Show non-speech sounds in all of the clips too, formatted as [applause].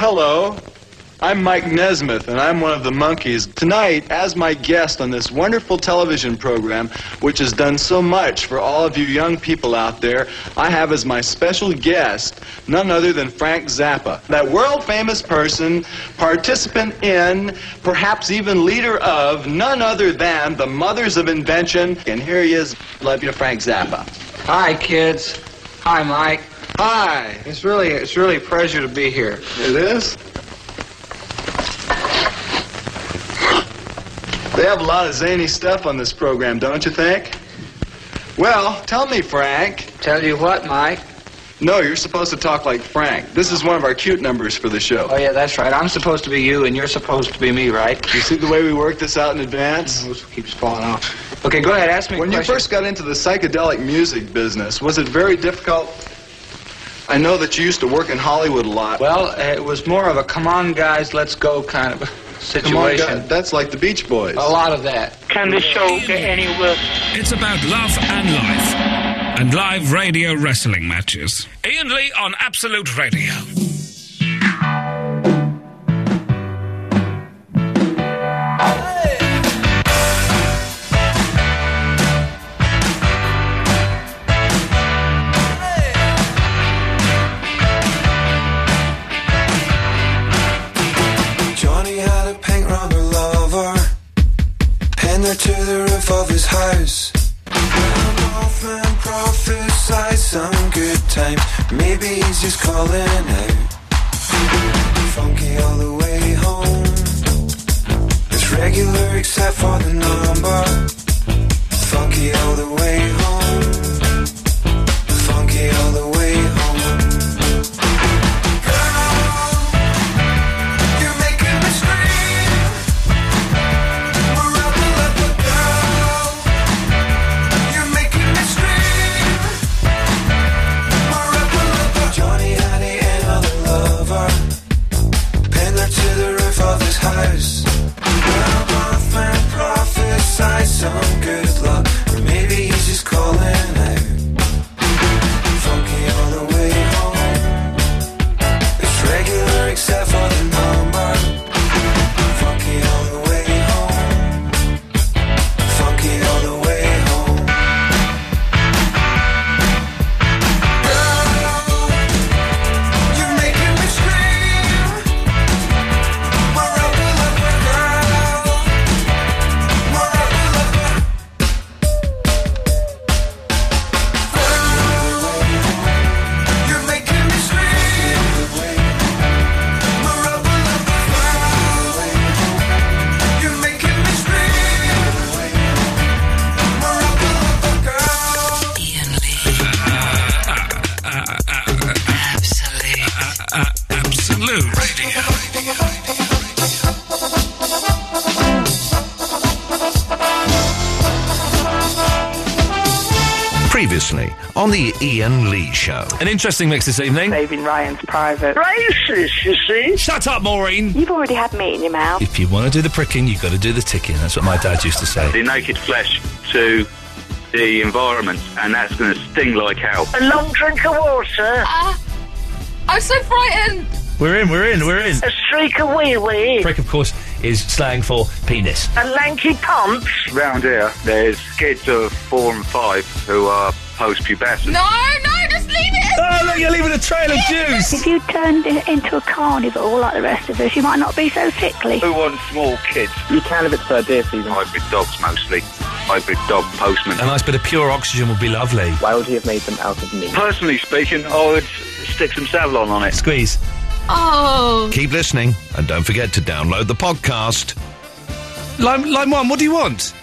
hello. I'm Mike Nesmith, and I'm one of the Monkees. Tonight, as my guest on this wonderful television program, which has done so much for all of you young people out there, I have as my special guest none other than Frank Zappa, that world famous person, participant in, perhaps even leader of, none other than the Mothers of Invention. And here he is. Love you, Frank Zappa. Hi, kids. Hi, Mike. Hi. It's really, it's really a pleasure to be here. It is? They have a lot of zany stuff on this program, don't you think? Well, tell me, Frank. Tell you what, Mike. No, you're supposed to talk like Frank. This is one of our cute numbers for the show. Oh yeah, that's right. I'm supposed to be you, and you're supposed to be me, right? You see the way we work this out in advance? This keeps falling off. Okay, go ahead. Ask me. a When you first got into the psychedelic music business, was it very difficult? I know that you used to work in Hollywood a lot. Well, uh, it was more of a come on, guys, let's go kind of a Come on, situation. guys. that's like the Beach Boys. a lot of that. Can the show get any worse? It's about love and life. And live radio wrestling matches. Iain Lee on Absolute Radio. He's calling out. Funky all the way home. It's regular except for the An interesting mix this evening. Saving Ryan's private. Racist, you see? Shut up, Maureen. You've already had meat in your mouth. If you want to do the pricking, you've got to do the ticking. That's what my dad used to say. the naked flesh to the environment, and that's going to sting like hell. A long drink of water. Uh, I'm so frightened. We're in, we're in, we're in. A streak of wee wee. Prick, of course, is slang for penis. A lanky pump. Round here, there's kids of four and five who are post-pubescent. No, no, just leave it. Oh, look, you're leaving a trail of juice. If you turned it into a carnivore like the rest of us, you might not be so sickly. Who wants small kids? You can if it's for deer season. Hybrid dogs mostly. Hybrid dog postman. A nice bit of pure oxygen would be lovely. Why would he have made them out of meat? Personally speaking, I would stick some Savlon on it. Squeeze. Oh. Keep listening and don't forget to download the podcast. Lime, line one, what do you want?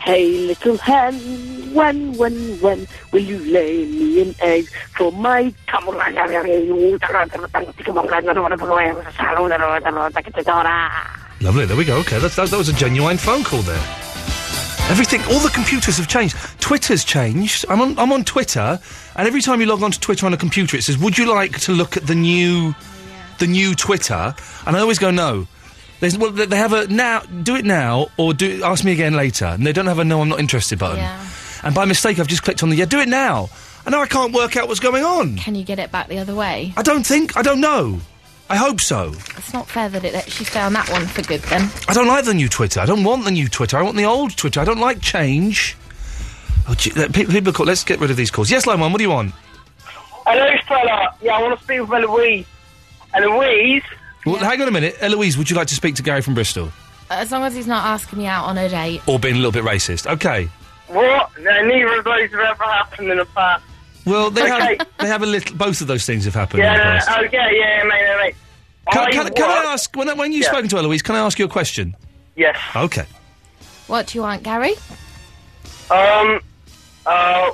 Hey, little hen, when, when, when will you lay me an egg for my Lovely, there we go. Okay, that's, that, that was a genuine phone call there. Everything, all the computers have changed. Twitter's changed. I'm on, I'm on Twitter, and every time you log onto Twitter on a computer, it says, "Would you like to look at the new, the new Twitter?" And I always go, "No." There's, well, they they have a now. Do it now, or do ask me again later. And they don't have a "No, I'm not interested" button. Yeah. And by mistake, I've just clicked on the "Yeah, do it now." And now I can't work out what's going on. Can you get it back the other way? I don't think. I don't know. I hope so. It's not fair that it actually you stay on that one for good then. I don't like the new Twitter. I don't want the new Twitter. I want the old Twitter. I don't like change. Oh, gee, people, people call. Let's get rid of these calls. Yes, line one. What do you want? Hello, fella. Yeah, I want to speak with Eloise. Eloise? Well, hang on a minute, Eloise. Would you like to speak to Gary from Bristol, As long as he's not asking me out on a date. or being a little bit racist? Okay. What? No, neither of those have ever happened in the past. Well, they Okay. have. They have a little. Both of those things have happened. in the Yeah, past. okay, yeah, mate, mate, mate. Can, I can, can I ask when, when you've Yeah. spoken to Eloise? Can I ask you a question? Yes. Okay. What do you want, Gary? Um, uh,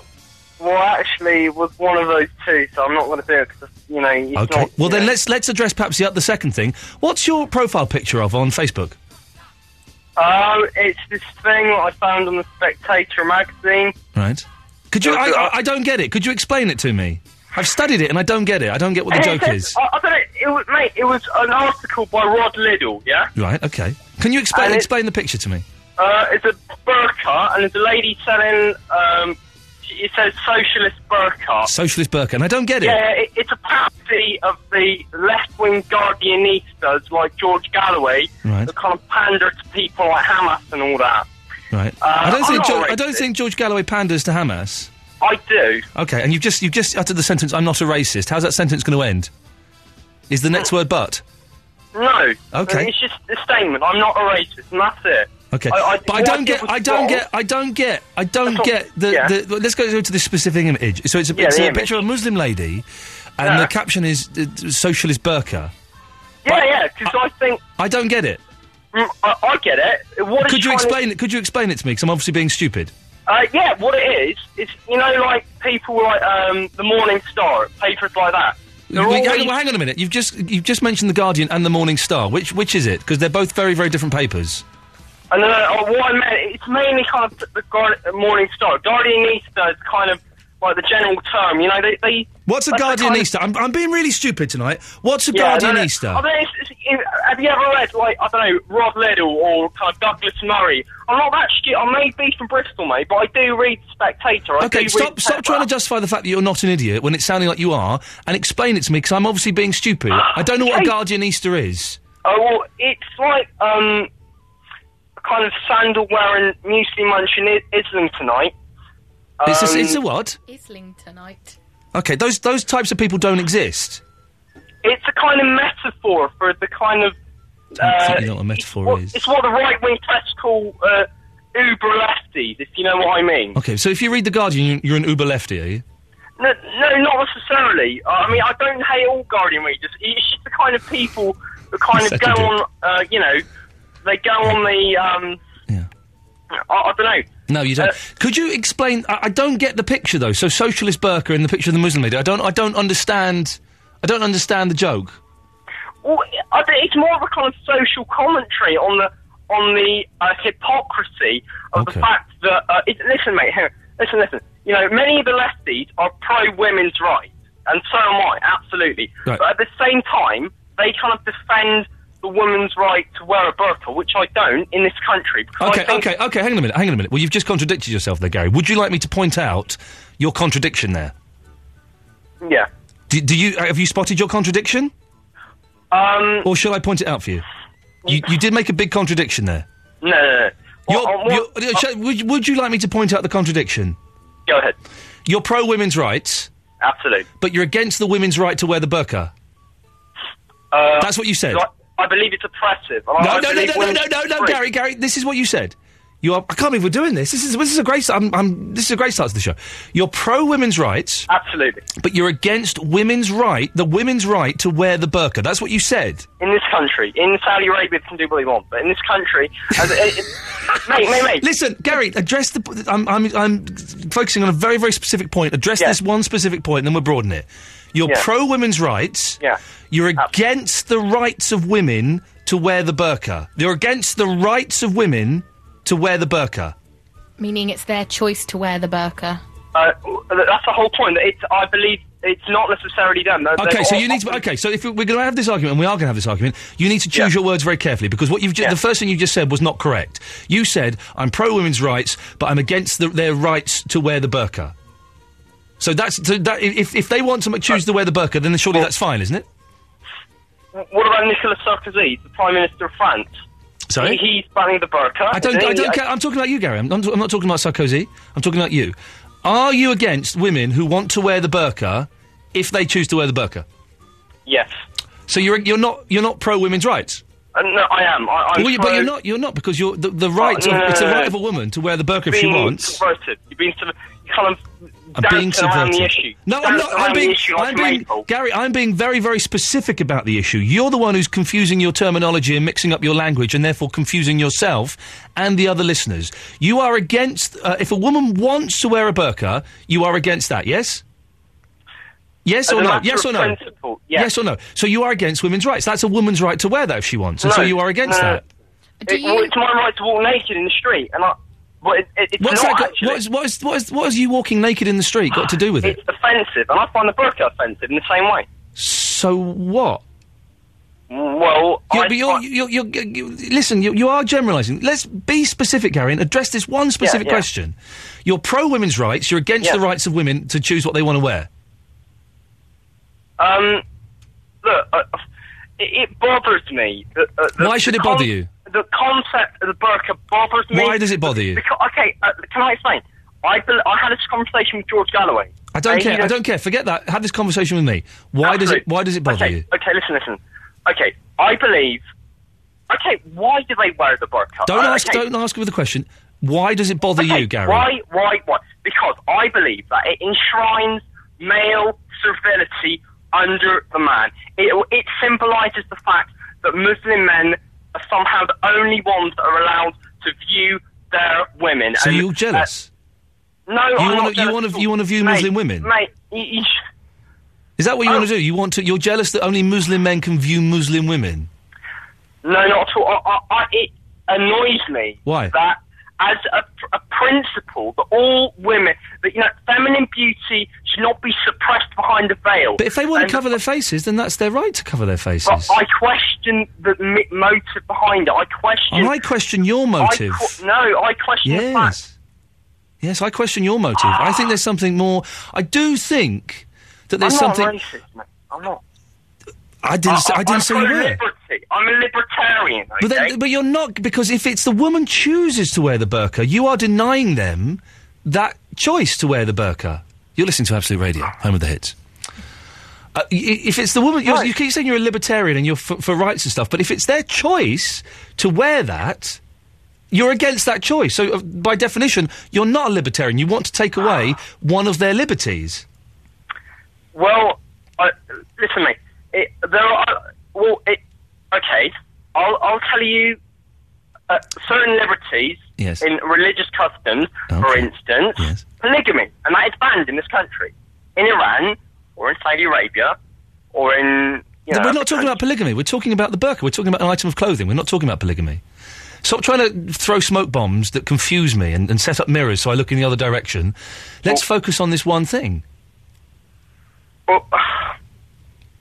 well, actually, it was one of those two, so I'm not going to do it because, you know, it's Okay. not... Well, then let's let's address perhaps the, the second thing. What's your profile picture of on Facebook? Um, it's this thing that I found on the Spectator magazine. Right. Could you? I, I, I don't get it. Could you explain it to me? I've studied it and I don't get it. I don't get what the joke is. I, I don't know, it was, mate, it was an article by Rod Liddell, yeah? Right. Okay. Can you explain And it- explain the picture to me? Uh, it's a burqa, and there's a lady selling, um, it says socialist burqa. Socialist burqa, and I don't get it. Yeah, it, it's a parody of the left-wing Guardianistas like George Galloway Right. that kind of pander to people like Hamas and all that. Right. Uh, I don't I'm think not George, I don't think George Galloway panders to Hamas. I do. Okay, and you've just you've just uttered the sentence "I'm not a racist." How's that sentence going to end? Is the next word "but"? No. Okay. It's just a statement. I'm not a racist, and that's it. Okay, I- I- but I don't get, I don't get, I don't get, I don't That's all- get the, yeah. the. Let's go to the specific image. So it's a, Yeah, it's a picture of a Muslim lady, and Yeah. the caption is uh, "socialist burqa." Yeah, yeah, because I think... I don't get it. Mm, I, I get it. What Could you explain it? Could you explain it to me? Because I'm obviously being stupid. Uh, yeah, what it is, is, you know, like people like um, the Morning Star, papers like that. Wait, hang, always- well, hang on a minute. You've just you've just mentioned the Guardian and the Morning Star. Which which is it? Because they're both very very different papers. And then uh, what I meant, it's mainly kind of the Morning Star. Guardianista is kind of like the general term. You know, they. they What's a that's the kind of- Guardianista? I'm, I'm being really stupid tonight. What's a Yeah, no, no, I don't it's, it's, it, have you ever read, like, I don't know, Rod Liddell or kind of Douglas Murray? I'm not that stupid. I may be from Bristol, mate, but I do read Spectator. I Okay, stop stop trying to justify the fact that you're not an idiot when it's sounding like you are, and explain it to me because I'm obviously being stupid. I don't know what a. Guardianista is. Oh, well, it's like, um, kind of sandal wearing muesli munching I- Islam tonight. It's a, Um, it's a what? Isling tonight. Okay, those those types of people don't exist. It's a kind of metaphor for the kind of. I Uh, you know what a metaphor what- is. It's what the right wing press call uh, uber lefties, if you know what I mean. Okay, so if you read the Guardian, you- you're an uber lefty, are you? No, no, not necessarily. Uh, I mean, I don't hate all Guardian readers. It's just the kind of people that kind [laughs] of go on, uh, you know, they go on the. Um, I, I don't know. No, you don't. Uh, Could you explain? I, I don't get the picture though. So socialist burqa in the picture of the Muslim lady. I don't. I don't understand. I don't understand the joke. Well, I think it's more of a kind of social commentary on the on the uh, hypocrisy of Okay. the fact that. Uh, it, listen, mate. Here, listen, listen. You know, many of the lefties are pro women's rights, and so am I, absolutely. Right. But at the same time, they kind of defend the woman's right to wear a burqa, which I don't in this country. Okay, okay, okay. Hang on a minute. Hang on a minute. Well, you've just contradicted yourself there, Gary. Would you like me to point out your contradiction there? Yeah. Do, do you have you spotted your contradiction? Um. Or shall I point it out for you? You, you did make a big contradiction there. No, no, no. You're- Well, uh, you're- shall- would, would you like me to point out the contradiction? Go ahead. You're pro women's rights, Absolutely. but you're against the women's right to wear the burqa. Uh, That's what you said. I, I believe it's oppressive. No, no, no, no, no, no, no, no. Gary, Gary. This is what you said. You are. I can't believe we're doing this. This is this is a great. I'm, I'm. This is a great start to the show. You're pro women's rights, Absolutely. but you're against women's right, the women's right to wear the burqa. That's what you said. In this country, in Saudi Arabia, they can do what they want, but in this country, as it, it, [laughs] mate, mate, mate. Listen, Gary, address the. I'm, I'm, I'm focusing on a very, very specific point. Address Yeah. this one specific point, and then we'll broaden it. You're Yeah. pro women's rights. Yeah. You're against the rights of women to wear the burqa. You're against the rights of women to wear the burqa. Meaning it's their choice to wear the burqa. Uh, that's the whole point. It's, I believe it's not necessarily done. They're- Okay, they're so you need to. Okay, so if we're going to have this argument, and we are going to have this argument, you need to choose your words very carefully because what you've ju- the first thing you just said was not correct. You said I'm pro women's rights, but I'm against the, their rights to wear the burqa. So that's so that, if if they want to choose to wear the burqa, then surely that's fine, isn't it? What about Nicolas Sarkozy, the Prime Minister of France? Sorry? He, he's banning the burqa. I don't. I don't. Care. I'm talking about you, Gary. I'm, I'm, I'm not talking about Sarkozy. I'm talking about you. Are you against women who want to wear the burqa if they choose to wear the burqa? Yes. So you're you're not you're not pro women's rights. Uh, no, I am. I, I'm Well, you- but you're not. You're not because you're the, the right. no, of, no, it's the no, right no. of a woman to wear the burqa if she wants. subverted. You've been sub- you of I'm dancing being around the subverted. issue. No, I'm not. I'm being. issue I'm being. Gary. I'm being very, very specific about the issue. You're the one who's confusing your terminology and mixing up your language, and therefore confusing yourself and the other listeners. You are against. Uh, if a woman wants to wear a burqa, you are against that. Yes. Yes As or a no? Yes or no? principle, yes. or no? So you are against women's rights. That's a woman's right to wear that if she wants, and No, so you are against no. that. It, well, it's my right to walk naked in the street, and I. But it, it, it's What's not that? Got, actually. what, is, what, is, what, is, you walking naked in the street got to do with it? It's offensive, and I find the burqa offensive in the same way. So what? Well, You're, I but you're, you're, you're, you you- listen, you, you are generalising. Let's be specific, Gary, and address this one specific yeah. question. You're pro women's rights. You're against Yeah. the rights of women to choose what they want to wear. Um, look, uh, it, it bothers me. That, uh, Why should it bother you? The concept of the burqa bothers me. Why does it bother you? Because, okay, uh, can I explain? I, I had this conversation with George Galloway. I don't care. I don't care. Forget that. Have this conversation with me. Why does it? Why does it bother okay, you? Okay, listen, listen. Okay, I believe. Okay, why do they wear the burqa? Don't Uh, ask. okay, Don't ask with a question. Why does it bother okay, you, Gary? Why, why, why? Because I believe that it enshrines male servility under the man. It, it symbolises the fact that Muslim men are somehow the only ones that are allowed to view their women. So And, you're jealous? Uh, no, You I'm wanna- not you wanna- you wanna view Mate, Muslim women? Mate, you, you, [laughs] Is that what you Oh. want to do? You want to? You're jealous that only Muslim men can view Muslim women. No, not at all. I, I, I, it annoys me Why? that, as a, a principle, that all women, that you know, feminine beauty should not be suppressed behind a veil. But if they want And- to cover their faces, then that's their right to cover their faces. but I question the mi- motive behind it. I question. I question your motive. I qu- no, I question the fact. Yes. Yes, I question your motive. I think there's something more. I do think that there's I'm something. racist, mate. I'm not. I didn't. say, I didn't I'm say you were. liberty. I'm a libertarian. Okay? But, then, but you're not because if it's the woman chooses to wear the burqa, you are denying them that choice to wear the burqa. You're listening to Absolute Radio, home of the hits. Uh, if it's the woman, you're, you keep saying you're a libertarian and you're f- for rights and stuff, but if it's their choice to wear that, you're against that choice. So, uh, by definition, you're not a libertarian. You want to take away one of their liberties. Well, uh, listen, mate. It, there are well, it, okay. I'll I'll tell you uh, certain liberties Yes. in religious customs, for instance, yes. polygamy, and that is banned in this country, in Iran or in Saudi Arabia or in. You No, know, we're not talking about polygamy. We're talking about the burqa. We're talking about an item of clothing. We're not talking about polygamy. Stop trying to throw smoke bombs that confuse me and, and set up mirrors so I look in the other direction. Let's focus on this one thing. [sighs]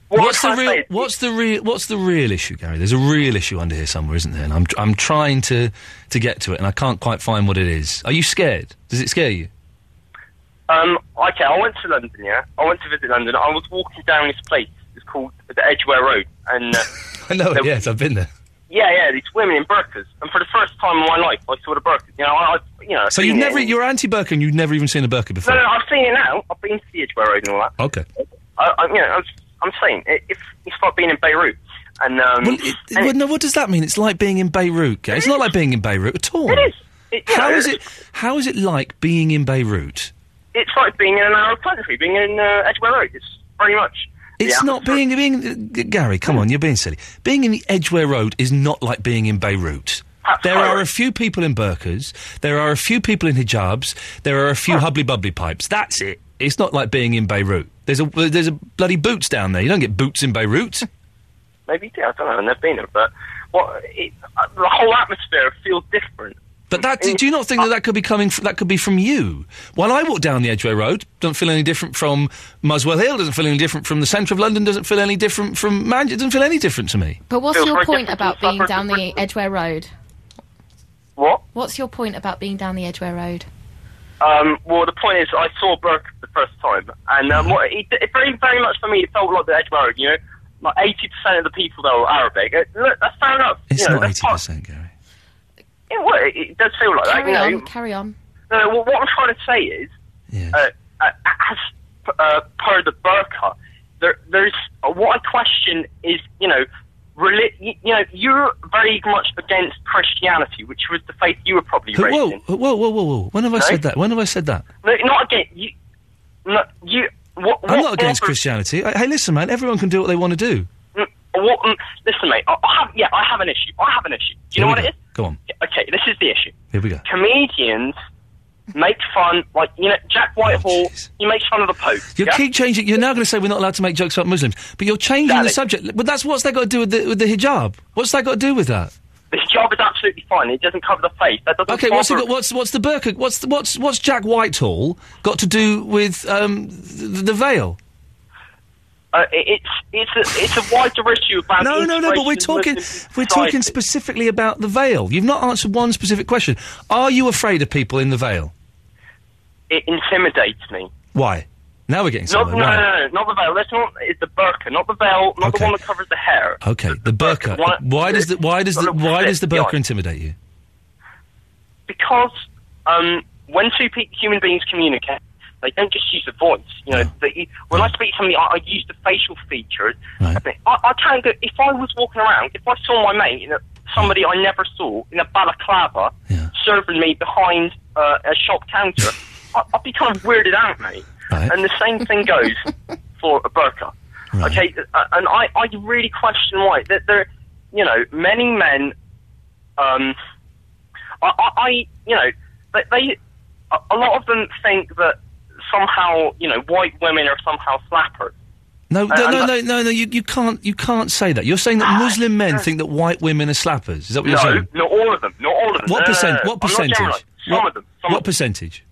what what's the I'm trying to real? What's the real? What's the real issue, Gary? There's a real issue under here somewhere, isn't there? And I'm I'm trying to to get to it, and I can't quite find what it is. Are you scared? Does it scare you? Um, okay, I went to London, yeah. I went to visit London. I was walking down this place. It's called the Edgware Road, and uh, [laughs] I know it. Yes, I've been there. yeah, yeah, these women in burqas. And for the first time in my life, I saw the burqas. You know, I, I you know. So you've never you're anti-burqa and you've never even seen a burqa No, before. no, I've seen it now. I've been to the Edgware Road and all that. Okay. I, I, you know, I'm, I'm saying it, it's it's like being in Beirut, and um, Well, it, and well, no, what does that mean? It's like being in Beirut. Gary. It's not like being in Beirut at all. It is. It- How know, is it? How is it like being in Beirut? it's like being in an Arab country, being in uh, Edgware Road. It's very much. It's not being being uh, Gary. Come on, you're being silly. Being in the Edgware Road is not like being in Beirut. There are a few people in burqas. There are a few people in hijabs. There are a few hubbly bubbly pipes. That's it. It's not like being in Beirut. There's a there's a bloody boots down there. You don't get boots in Beirut. Maybe I don't know. I've never been there, but what it, uh, the whole atmosphere feels different. But that do you not think that that could be coming? F- that could be from you? While I walk down the Edgware Road, don't feel any different from Muswell Hill. Doesn't feel any different from the centre of London. Doesn't feel any different from Manchester. Doesn't feel any different to me. But what's Feels your very point different about from being suburbs down of the Bristol. Edgware Road? What? What's your point about being down the Edgware Road? Um, well, the point is, I saw Burke the first time, and um, what, it, it very, very much for me, it felt like the Edgware Road. You know, like eighty percent of the people there are Arabic. Uh, look, that's fair enough. It's you know, not that's eighty percent, Gary. It, well, it, it does feel like that. Carry You on, know, carry on. no, well, what I'm trying to say is, uh, uh, as uh, per the burqa, there, there's uh, what I question is, you know, reli- you, you know, you're very much against Christianity, which was the faith you were probably Who- raised Whoa, in. whoa, whoa, whoa, whoa! When have I said that? When have I said that? No, not against you. No, you. What, I'm not against what- Christianity. I- Hey, listen, man. Everyone can do what they want to do. Mm, What, mm, listen, mate. I, I have, yeah, I have an issue. I have an issue. Do you know what go. is? Go on. Okay, this is the issue. Here we go. Comedians make fun, like you know, Jack Whitehall. he makes fun of the Pope. You yeah? keep changing. You're now going to say we're not allowed to make jokes about Muslims, but you're changing the subject. But that's what's that got to do with the, with the hijab? What's that got to do with that? This job is absolutely fine. It doesn't cover the face. That doesn't. Okay, what's, got, what's what's the burqa? What's the, what's what's Jack Whitehall got to do with um, the, the veil? Uh, it's it's a it's a wider issue about. No, no, no. But we're talking we're talking specifically about the veil. You've not answered one specific question. Are you afraid of people in the veil? It intimidates me. Why? Now we're getting Not, somewhere. no, right. no, no, not the veil. That's not. It's the burqa, not the veil, not Okay. the one that covers the hair. Okay, the burqa. one- Why does the why does the why does the burqa intimidate you? because um, when two pe- human beings communicate, they don't just use the voice. You know, they, when I speak to somebody, I, I use the facial features. I, think, I, I can't go. If I was walking around, if I saw my mate, you know, somebody I never saw in a balaclava, serving me behind uh, a shop counter, I, I'd be kind of weirded out, mate. And the same thing goes [laughs] for a burqa. Okay, uh, and I, I really question why that there, you know, many men um, I, I, you know, they, they, a- lot of them think that somehow, you know, white women are somehow slappers. No, no, no, no, no, no. You, you can't you can't say that. You're saying that Muslim men think that white women are slappers. Is that what you're no, saying? No, not all of them, not all of them. What No, percent? What percentage? Some what, of them. Some what of them. percentage?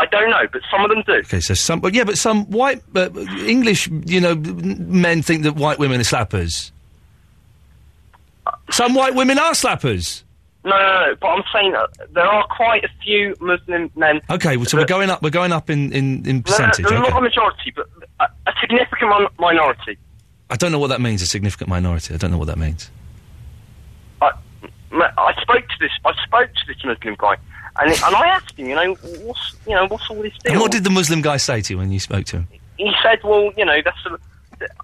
I don't know, but some of them do. Okay, so some, but yeah, but some white uh, English, you know, men think that white women are slappers. Some white women are slappers. No, no, no, but I'm saying that there are quite a few Muslim men. Okay, well, so we're going up. We're going up in in, in No, no, percentage. they're okay. not a majority, but a, a significant mon- minority. I don't know what that means. A significant minority. I don't know what that means. I, I spoke to this. I spoke to this Muslim guy, and and I asked him, you know, what's you know, what's all this deal? And what did the Muslim guy say to you when you spoke to him? he said, well, you know, that's a,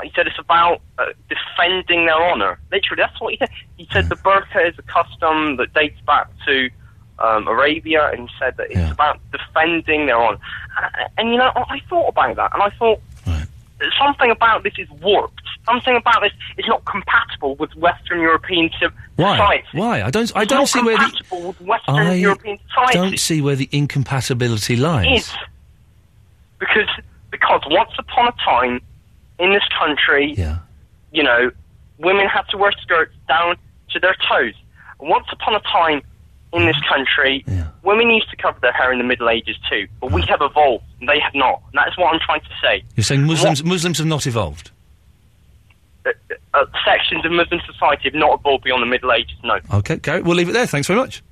he said it's about uh, defending their honour. Literally, that's what he said. He said the burqa is a custom that dates back to um, Arabia, and he said that it's about defending their honour. And, and you know, I, I thought about that, and I thought something about this is warped. Something about this is not compatible with Western European Why? society. Why? I don't. I It's don't see where the. with Western I European society. don't see where the incompatibility lies. is because because once upon a time in this country, yeah. you know, women had to wear skirts down to their toes. Once upon a time in this country, women used to cover their hair in the Middle Ages too, but we have evolved and they have not. And that's what I'm trying to say. You're saying Muslims Muslims have not evolved. Uh, uh, sections of Muslim society have not evolved beyond the Middle Ages. No. Okay, Gary, we'll leave it there. Thanks very much.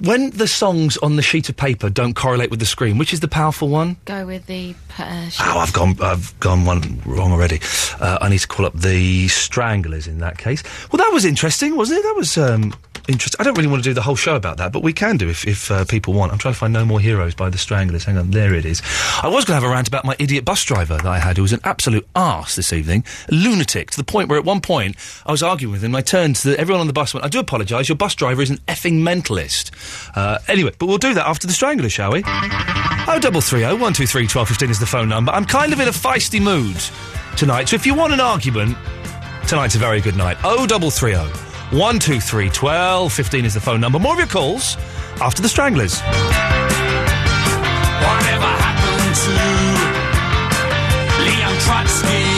When the songs on the sheet of paper don't correlate with the screen, which is the powerful one? Go with the. Uh, Oh, I've gone. I've gone one wrong already. Uh, I need to call up the Stranglers in that case. Well, that was interesting, wasn't it? That was um, interesting. I don't really want to do the whole show about that, but we can do if, if uh, people want. I'm trying to find No More Heroes by the Stranglers. Hang on, there it is. I was going to have a rant about my idiot bus driver that I had, who was an absolute arse this evening, a lunatic to the point where at one point I was arguing with him. I turned to the, everyone on the bus. and Went, I do apologise. Your bus driver is an effing mentalist. Uh, anyway, but we'll do that after the Stranglers, shall we? Oh, double three oh one two three twelve fifteen is the phone number. I'm kind of in a feisty mood tonight, so if you want an argument, tonight's a very good night. Oh, double three oh one two three twelve fifteen is the phone number. More of your calls after the Stranglers. Whatever happened to Leon Trotsky?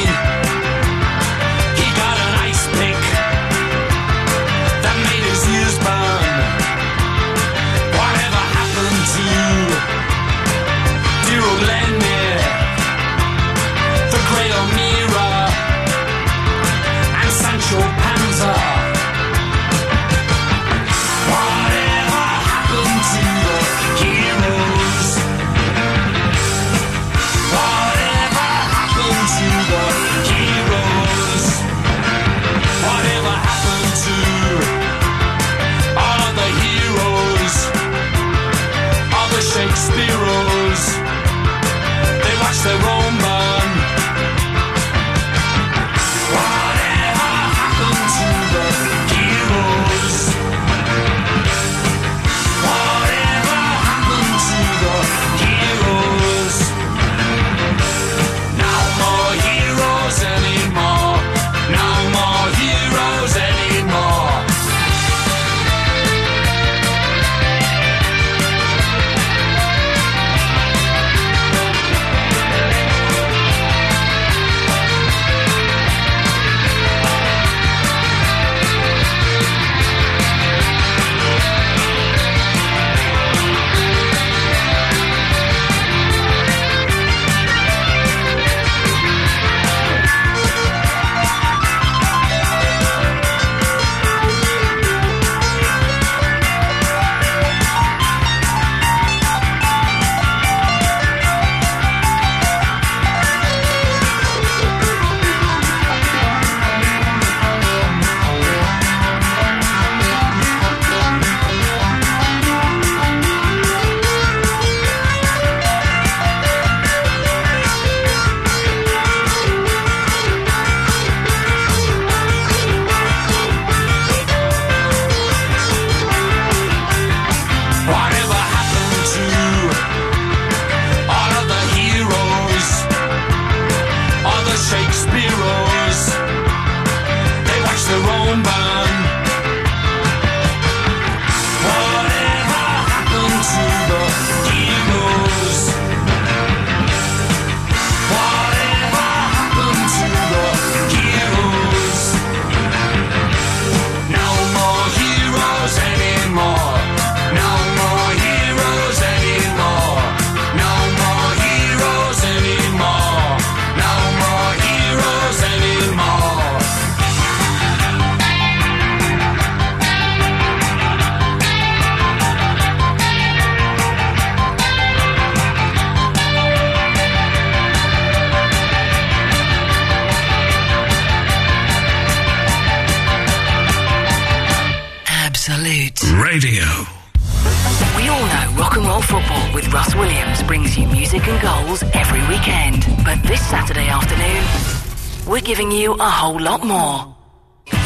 Whole lot more.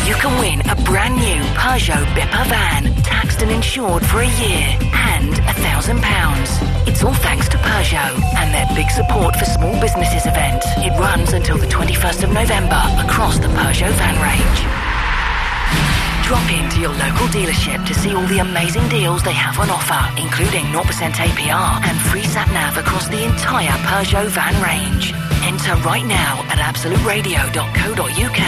You can win a brand new Peugeot Bipper van, taxed and insured for a year, and a thousand pounds. It's all thanks to Peugeot and their big support for small businesses event. It runs until the 21st of November across the Peugeot van range. Drop into your local dealership to see all the amazing deals they have on offer, including 0% APR and free sat nav across the entire Peugeot van range. Enter right now at absoluteradio.co.uk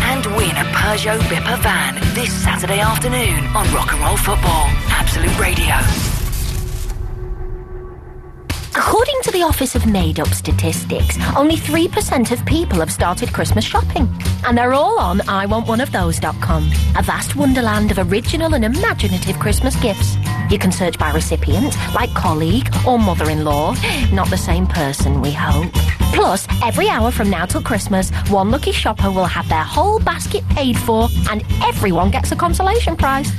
and win a Peugeot Bipper van this Saturday afternoon on Rock and Roll Football. Absolute Radio. According to the Office of Made Up Statistics, only 3% of people have started Christmas shopping. And they're all on IWantOneOfThose.com, a vast wonderland of original and imaginative Christmas gifts. You can search by recipient, like colleague or mother in law. [gasps] Not the same person, we hope. Plus, every hour from now till Christmas, one lucky shopper will have their whole basket paid for, and everyone gets a consolation prize.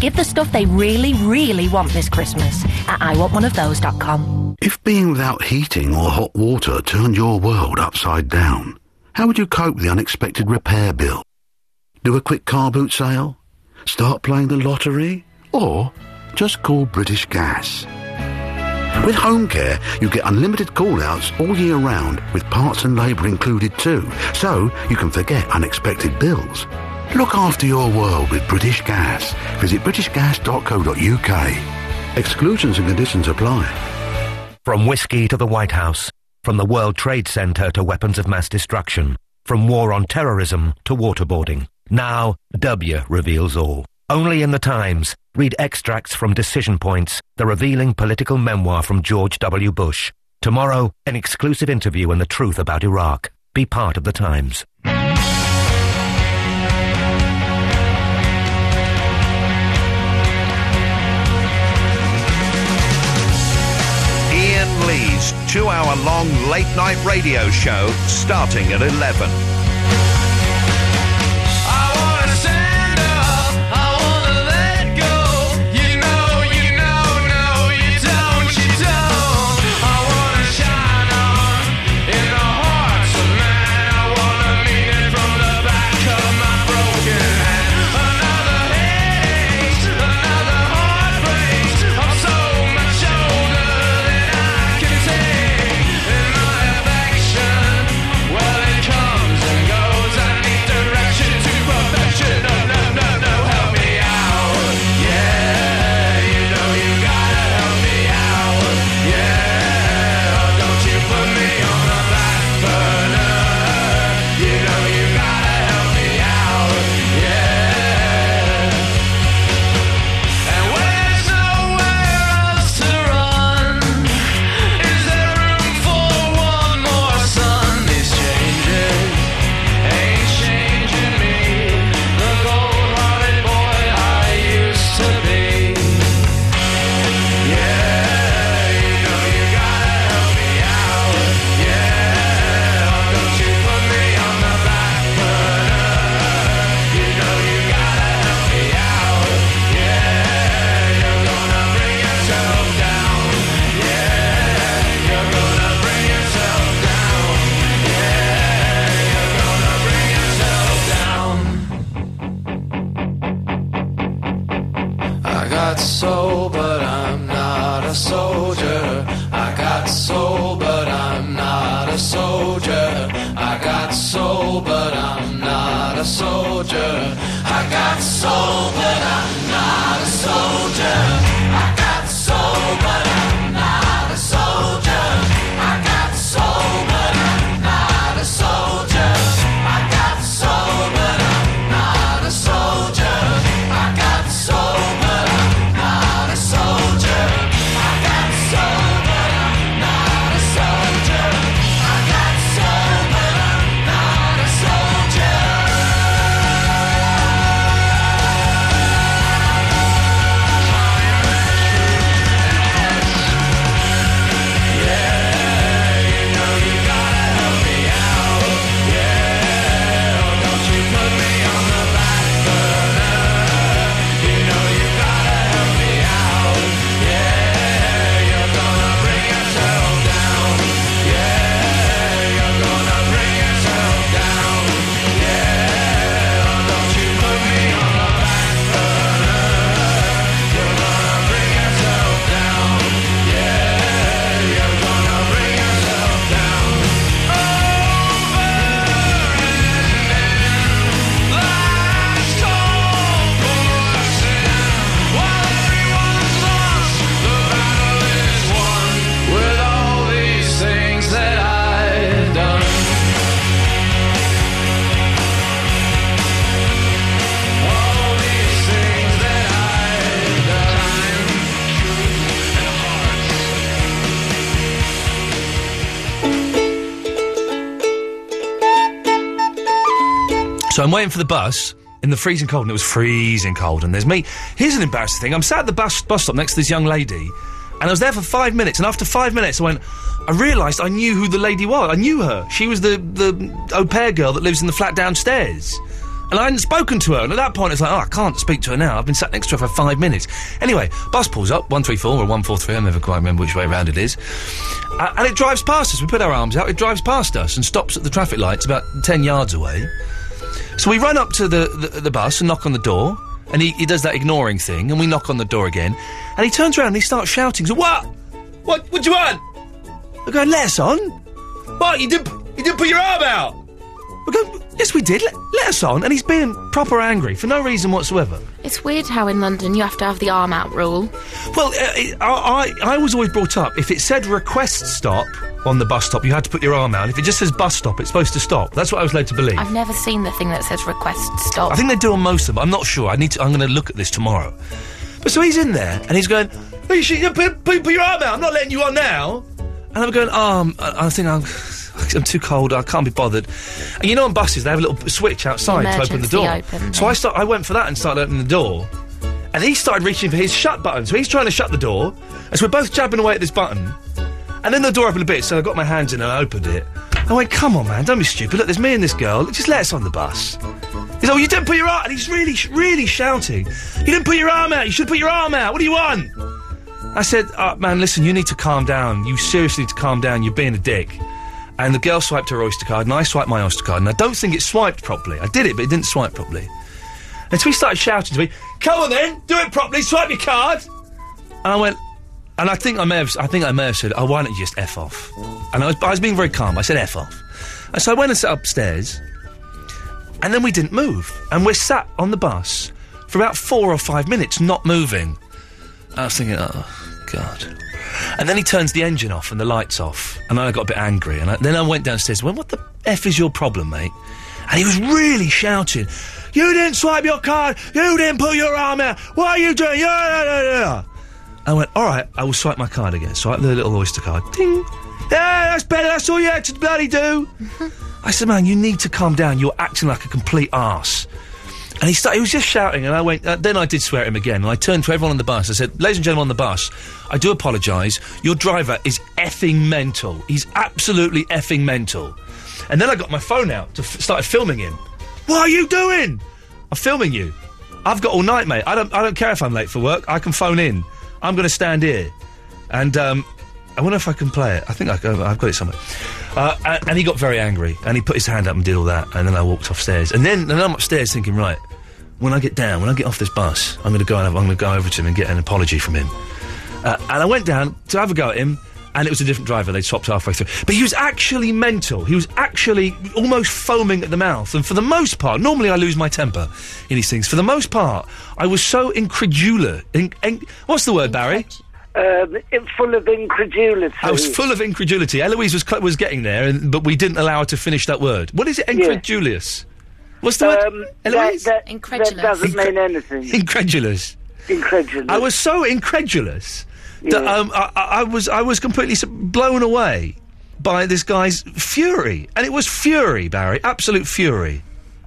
Give the stuff they really, really want this Christmas at IWantOneOfThose.com. If being without heating or hot water turned your world upside down, how would you cope with the unexpected repair bill? Do a quick car boot sale? Start playing the lottery? Or just call British Gas? With home care, you get unlimited call-outs all year round with parts and labour included too, so you can forget unexpected bills. Look after your world with British Gas. Visit britishgas.co.uk. Exclusions and conditions apply. From whiskey to the White House, from the World Trade Center to weapons of mass destruction, from war on terrorism to waterboarding. Now, W reveals all. Only in the Times. Read extracts from Decision Points, the revealing political memoir from George W. Bush. Tomorrow, an exclusive interview and the truth about Iraq. Be part of the Times. Iain Lee's two hour long late night radio show starting at 11. I'm waiting for the bus in the freezing cold, and it was freezing cold. And there's me. Here's an embarrassing thing. I'm sat at the bus bus stop next to this young lady, and I was there for five minutes. And after five minutes, I went. I realised I knew who the lady was. I knew her. She was the the au pair girl that lives in the flat downstairs. And I hadn't spoken to her. And at that point, it's like, oh, I can't speak to her now. I've been sat next to her for five minutes. Anyway, bus pulls up, 134 or 143, I never quite remember which way round it is. Uh, and it drives past us. We put our arms out, it drives past us and stops at the traffic lights about 10 yards away. So we run up to the, the, the bus and knock on the door. And he, he does that ignoring thing, and we knock on the door again. And he turns around and he starts shouting, What? What? What do you want? I go, let us on. What? You didn't, you didn't put your arm out? I go, yes, we did. Let, let us on. And he's being proper angry for no reason whatsoever. It's weird how in London you have to have the arm out rule. Well, uh, it, I, I, I was always brought up if it said request stop on the bus stop, you had to put your arm out. If it just says bus stop, it's supposed to stop. That's what I was led to believe. I've never seen the thing that says request stop. I think they do on most of them. I'm not sure. I need to. I'm going to look at this tomorrow. But so he's in there and he's going, "Hey, you should put, put, put your arm out. I'm not letting you on now." And I'm going, "Oh, um, I, I think I'm." [laughs] I'm too cold. I can't be bothered. And you know, on buses they have a little switch outside to open the door. open so I start. I went for that and started opening the door. And he started reaching for his shut button. So he's trying to shut the door. And so we're both jabbing away at this button. And then the door opened a bit, so I got my hands in and I opened it. I went, come on, man, don't be stupid. Look, there's me and this girl. Just let us on the bus. He's like, oh, you didn't put your arm... And he's really, really shouting. You didn't put your arm out. You should put your arm out. What do you want? I said, uh, man, listen, you need to calm down. You seriously need to calm down. You're being a dick. And the girl swiped her Oyster card, and I swiped my Oyster card. And I don't think it swiped properly. I did it, but it didn't swipe properly. And so he started shouting to me, come on then, do it properly, swipe your card. And I went, and I think I may have, I think I may have said, oh, why don't you just F off? And I was, I was being very calm. I said F off. And so I went and sat upstairs, and then we didn't move. And we're sat on the bus for about four or five minutes, not moving. I was thinking, oh, God. And then he turns the engine off and the lights off. And I got a bit angry. And I, then I went downstairs and went, what the F is your problem, mate? And he was really shouting, You didn't swipe your card! You didn't put your arm out! What are you doing? Yeah, yeah, yeah, yeah. I went, all right, I will swipe my card again. Swipe the little Oyster card. Ding! Yeah, that's better. That's all you had to bloody do. [laughs] I said, man, you need to calm down. You're acting like a complete arse. And he started, he was just shouting, and I went, uh, then I did swear at him again. And I turned to everyone on the bus. I said, ladies and gentlemen on the bus, I do apologise. Your driver is effing mental. He's absolutely effing mental. And then I got my phone out to f- filming him. What are you doing? I'm filming you. I've got all night, mate. I don't, I don't care if I'm late for work. I can phone in. I'm going to stand here. And um, I wonder if I can play it. I think I, I've got it somewhere. Uh, and, and he got very angry. And he put his hand up and did all that. And then I walked offstairs. And then, and then I'm upstairs thinking, right, when I get down, when I get off this bus, I'm going to go and have, I'm going to go over to him and get an apology from him. Uh, and I went down to have a go at him, and it was a different driver. They swapped halfway through. But he was actually mental. He was actually almost foaming at the mouth. And for the most part, normally I lose my temper in these things. For the most part, I was so incredulous. In, in, what's the word, Barry? Um, full of incredulity. I was full of incredulity. Eloise was was getting there, and, but we didn't allow her to finish that word. What is it? Incredulous. What's the word? Um, Eloise? that, that, that doesn't mean anything. Incredulous. Incredulous. I was so incredulous that um, I, I I was I was completely blown away by this guy's fury, and it was fury, Barry, absolute fury.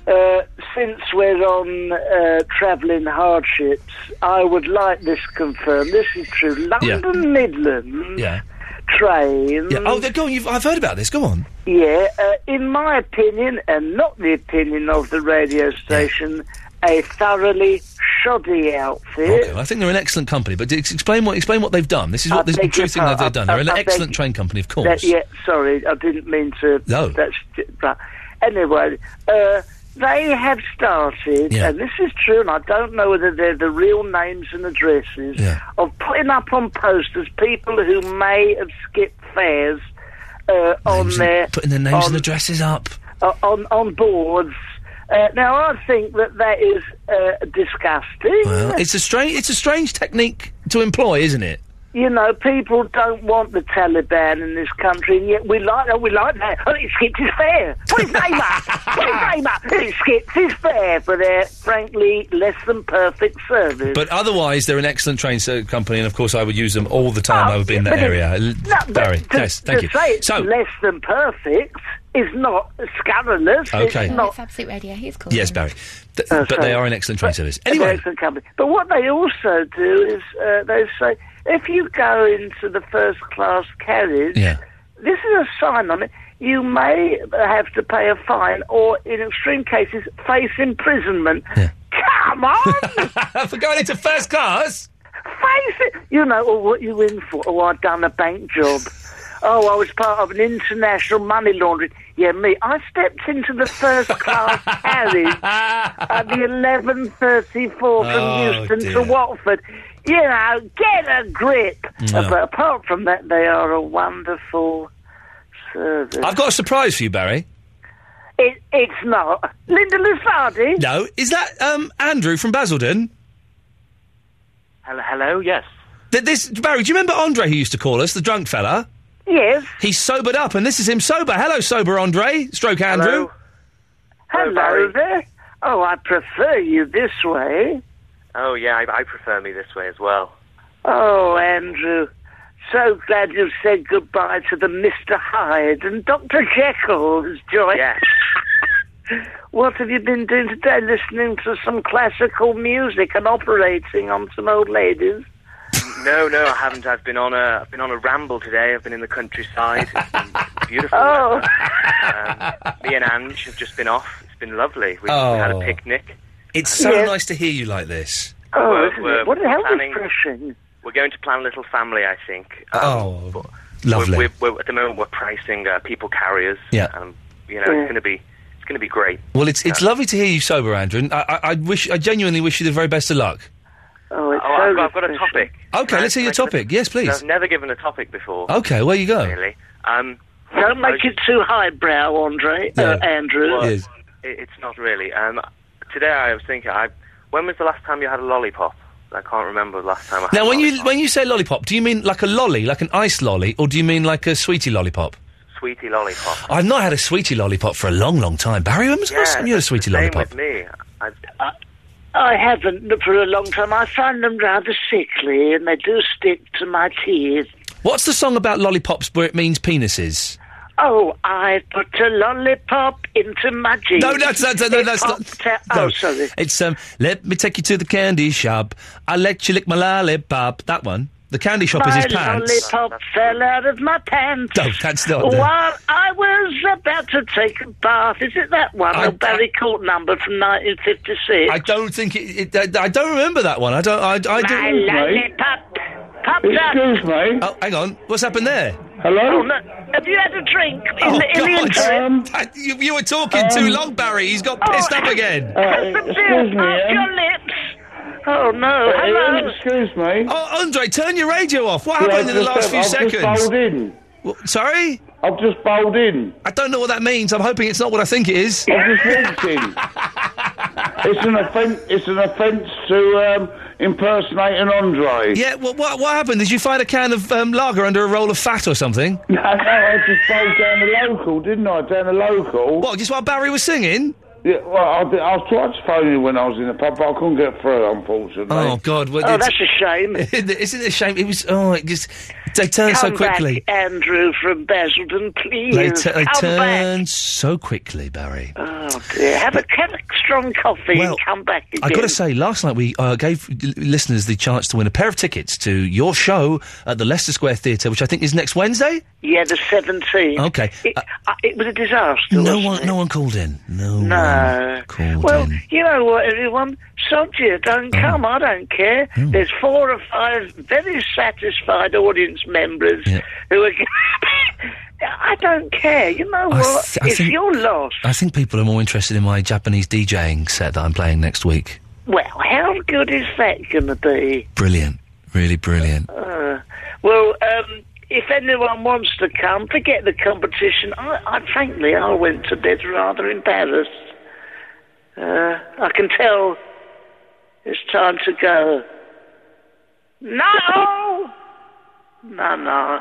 Uh, since we're on uh, travelling hardships, I would like this confirmed. This is true. London Midlands Yeah. Train. Yeah. Oh, they're going. You've, I've heard about this. Go on. Yeah, uh, in my opinion, and not the opinion of the radio station, a thoroughly shoddy outfit. Okay, I think they're an excellent company, but ex- explain what explain what they've done. This is I what this is the beg true your thing that they've done. I- They're an I beg excellent train company, of course. That- yeah, sorry, I didn't mean to. No. That's but anyway. Uh, they have started, Yeah. and this is true, and I don't know whether they're the real names and addresses of putting up on posters people who may have skipped fares uh, on their Putting their names on, and addresses up. uh, on on boards. Uh, now I think that that is uh, disgusting. Well, it's a strange it's a strange technique to employ, isn't it? You know, people don't want the Taliban in this country, and yet we like oh, we like that. Oh, it skips his fare. Put his name up. Put his name up. It skips his fare for their, frankly, less than perfect service. But otherwise, they're an excellent train ser- company, and of course, I would use them all the time I would be in that area. No, Barry, to, yes, thank to you. say it's So, less than perfect is not scandalous. Okay. It's not It's Absolute Radio. He's called. yes, Barry. Th- Oh, but they are an excellent train service. An Anyway, excellent company. But what they also do is uh, they say if you go into the first class carriage, Yeah. this is a sign on it. You may have to pay a fine, or in extreme cases, face imprisonment. Come [laughs] on, for going into first class. face it. You know, or what you in for? Oh, I've done a bank job. Oh, I was part of an international money laundering. Yeah, me. I stepped into the first class [laughs] carriage at the eleven thirty four from Oh, Euston dear. to Watford. You know, get a grip. No. But apart from that, they are a wonderful service. I've got a surprise for you, Barry. It, it's not Linda Lusardi. No, is that um, Andrew from Basildon? Hello, hello, yes. Th- this Barry, do you remember Andre who used to call us, the drunk fella? Yes. He's sobered up, and this is him sober. Hello, sober Andre. Stroke Andrew. Hello there. Oh, I prefer you this way. Oh, yeah, I, I prefer me this way as well. Oh, Andrew, so glad you've said goodbye to the Mr. Hyde and Dr. Jekyll's joy. Yes. [laughs] what have you been doing today? Listening to some classical music and operating on some old ladies? No, no, I haven't. I've been on a, I've been on a ramble today. I've been in the countryside. It's been [laughs] beautiful. Oh. Um, me and Ange have just been off. It's been lovely. We, we had a Oh. picnic. It's so we're- nice to hear you like this. Oh, We're- isn't we're it? What how planning- refreshing. We're going to plan a little family, I think. oh, lovely. We're, we're, we're, at the moment, we're pricing uh, people carriers. Yeah. Um, you know, Yeah. it's going to be, it's going to be great. Well, it's it's lovely to hear you sober, Andrew. And I, I, I wish, I genuinely wish you the very best of luck. Oh, it's Oh, so I've, got- I've got a topic. Okay, let's hear your topic. Yes, please. I've never given a topic before. Okay, where you go? Really. Um, Don't make it too highbrow, Andre. Uh, Andrew. Well, it, it's not really. Um, today I was thinking, I, when was the last time you had a lollipop? I can't remember the last time I had Now, a when lollipop. you when you say lollipop, do you mean like a lolly, like an ice lolly, or do you mean like a sweetie lollipop? Sweetie lollipop. I've not had a sweetie lollipop for a long, long time. Barry, when was the last Yeah, time you had a sweetie Same lollipop? with me. I, I haven't for a long time. I find them rather sickly, and they do stick to my teeth. What's the song about lollipops where it means penises? Oh, I put a lollipop into my jeans. No, that's that's, that's, that's not. popped out- no. Oh, sorry. It's um. Let me take you to the candy shop. I'll let you lick my lollipop. That one. The candy shop my is his pants. lollipop fell out of my pants. No, that's not. the- While I was about to take a bath, is it that one? I- the Barry Court number from 1956. I don't think it, it, I, I don't remember that one. I don't. I, I my don't. My lollipop popped out. me. Oh, hang on. What's happened there? Oh, no. Have you had a drink in, Oh, the, in the interim? God. You, you were talking too long, Barry. He's got pissed up [laughs] again. Has the beer popped your lips? Oh no! Hello. excuse me. Oh, Andre, turn your radio off. What Yeah, happened in the last uh, few I've seconds? Just bowled in. Wha- sorry? I've just bowled in. I don't know what that means. I'm hoping it's not what I think it is. I've just walked in. [laughs] it's an offence. It's an offence to um, impersonate an Andre. Yeah, what, what, what happened? Did you find a can of um, lager under a roll of fat or something? No, [laughs] no, I just bowled down the local, didn't I? Down the local. What, just while Barry was singing? Yeah, well, I, did, I tried to phone you when I was in the pub, but I couldn't get through, unfortunately. Oh, God. Well, Oh, it's- that's a shame. [laughs] Isn't it a shame? It was, oh, it just, they turned so quickly. back, Andrew from Basildon, please. They, t- they come back. so quickly, Barry. Oh dear! Have a, have a strong coffee Well, and come back again. I got to say, last night we uh, gave listeners the chance to win a pair of tickets to your show at the Leicester Square Theatre, which I think is next Wednesday. Yeah, the seventeenth. Okay. It, uh, it was a disaster. No one, it? no one called in. No, No. one called Well, in. you know what, everyone? You, don't Oh. come. I don't care. There's four or five very satisfied audience members who are. [laughs] I don't care. You know I what? th- I it's think- your loss. I think people are more interested in my Japanese DJing set that I'm playing next week. Well, how good is that going to be? Brilliant, really brilliant. Uh, well, um, if anyone wants to come, forget the competition. I, I frankly, I went to bed rather embarrassed. Uh, I can tell it's time to go. No! No, no.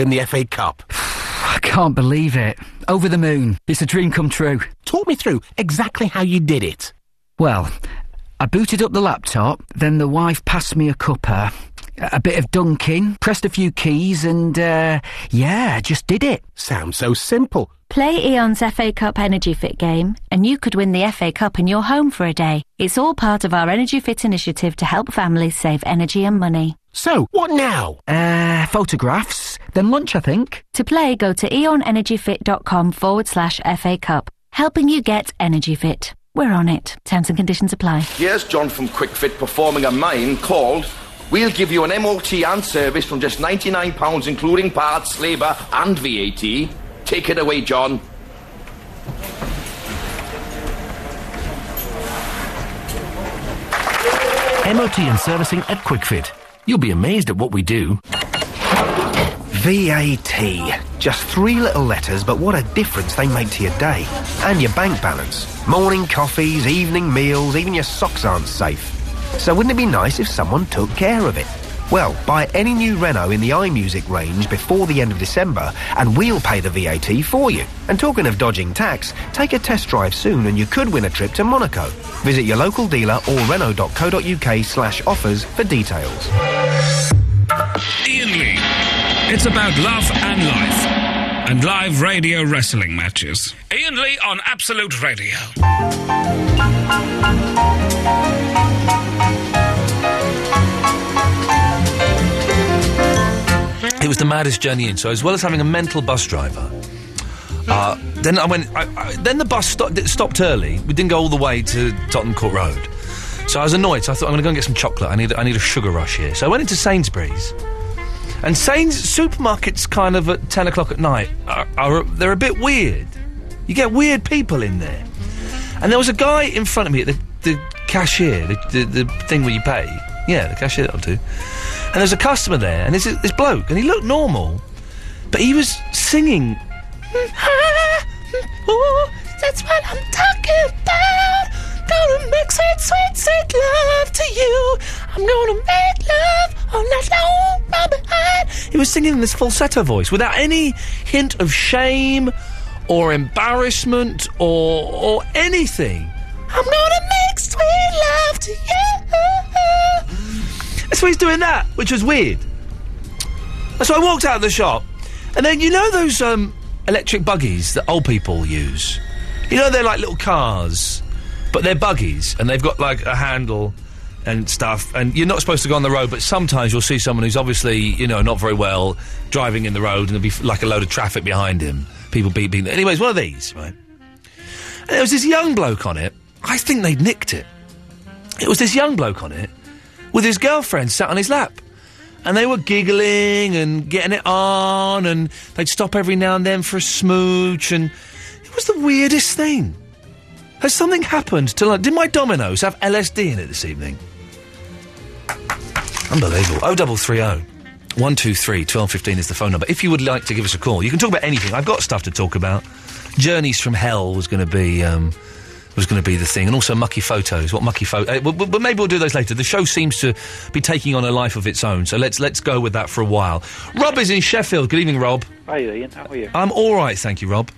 Win the FA Cup? [sighs] I can't believe it. Over the moon. It's a dream come true. Talk me through exactly how you did it. Well, I booted up the laptop, then the wife passed me a cuppa, a bit of dunking, pressed a few keys, and, uh, yeah, just did it. Sounds so simple. Play E.ON's FA Cup Energy Fit game, and you could win the FA Cup in your home for a day. It's all part of our Energy Fit initiative to help families save energy and money. So, what now? Uh, photographs, then lunch, I think. To play, go to eonenergyfit.com forward slash FA Cup, helping you get Energy Fit. We're on it. Terms and conditions apply. Here's John from Kwik Fit performing a mine called We'll give you an MOT and service from just £99, including parts, labour, and VAT. Take it away, John. MOT and servicing at Kwik Fit. You'll be amazed at what we do. VAT. Just three little letters, but what a difference they make to your day. And your bank balance. Morning coffees, evening meals, even your socks aren't safe. So wouldn't it be nice if someone took care of it? Well, buy any new Renault in the iMusic range before the end of December and we'll pay the VAT for you. And talking of dodging tax, take a test drive soon and you could win a trip to Monaco. Visit your local dealer or renault.co.uk slash offers for details. Iain Lee. It's about love and life. And live radio wrestling matches. Iain Lee on Absolute Radio. Was the maddest journey in. So as well as having a mental bus driver, uh, then I went. I, I, then the bus sto- it stopped early. We didn't go all the way to Tottenham Court Road. So I was annoyed. So I thought I'm going to go and get some chocolate. I need I need a sugar rush here. So I went into Sainsbury's. And Sains supermarkets, kind of at ten o'clock at night, are, are they're a bit weird. You get weird people in there. And there was a guy in front of me at the, the cashier, the, the, the thing where you pay. Yeah, the cashier that'll do. And there's a customer there, and there's this bloke, and he looked normal, but he was singing. Ooh, [laughs] ah, ah, that's what I'm talking about. Gonna make sweet, sweet, sweet love to you. I'm gonna make love long. He was singing in this falsetto voice without any hint of shame or embarrassment or or anything. I'm gonna make sweet love to you. Why he's doing that, which was weird. So I walked out of the shop, and then you know those um, electric buggies that old people use. You know they're like little cars, but they're buggies, and they've got like a handle and stuff. And you're not supposed to go on the road, but sometimes you'll see someone who's obviously you know not very well driving in the road, and there'll be like a load of traffic behind him. People beeping. Anyways, one of these, right? And there was this young bloke on it. I think they'd nicked it. It was this young bloke on it with his girlfriend sat on his lap. And they were giggling and getting it on, and they'd stop every now and then for a smooch, and it was the weirdest thing. Has something happened to like, did my Domino's have LSD in it this evening? Unbelievable. Oh double three oh. 123 1215 is the phone number. If you would like to give us a call, you can talk about anything. I've got stuff to talk about. Journeys from Hell was going to be um, was going to be the thing, and also mucky photos. What mucky photo? Uh, but, but- but maybe we'll do those later. The show seems to be taking on a life of its own, so let's let's go with that for a while. Rob is in Sheffield. Good evening, Rob. Hi Iain, how are you? I'm all right, thank you, Rob.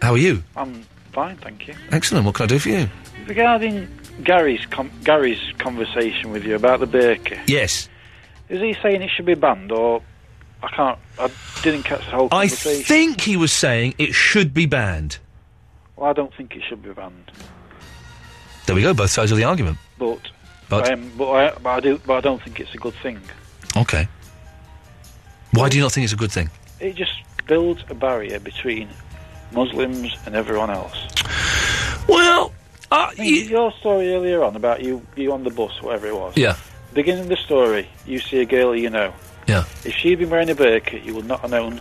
How are you? I'm fine, thank you. Excellent. What can I do for you? Regarding Gary's com- Gary's conversation with you about the burqa, Yes. is he saying it should be banned or I can't? I didn't catch the whole I conversation. think he was saying it should be banned. Well, I don't think it should be banned, There we go. Both sides of the argument. but But- um, but, I, but I do, but I don't think it's a good thing. Okay. Why do you not think it's a good thing? It just builds a barrier between Muslims and everyone else. Well, uh, your story earlier on about you, you on the bus, whatever it was. Yeah. Beginning of the story, you see a girl you know. Yeah. If she'd been wearing a burqa, you would not have known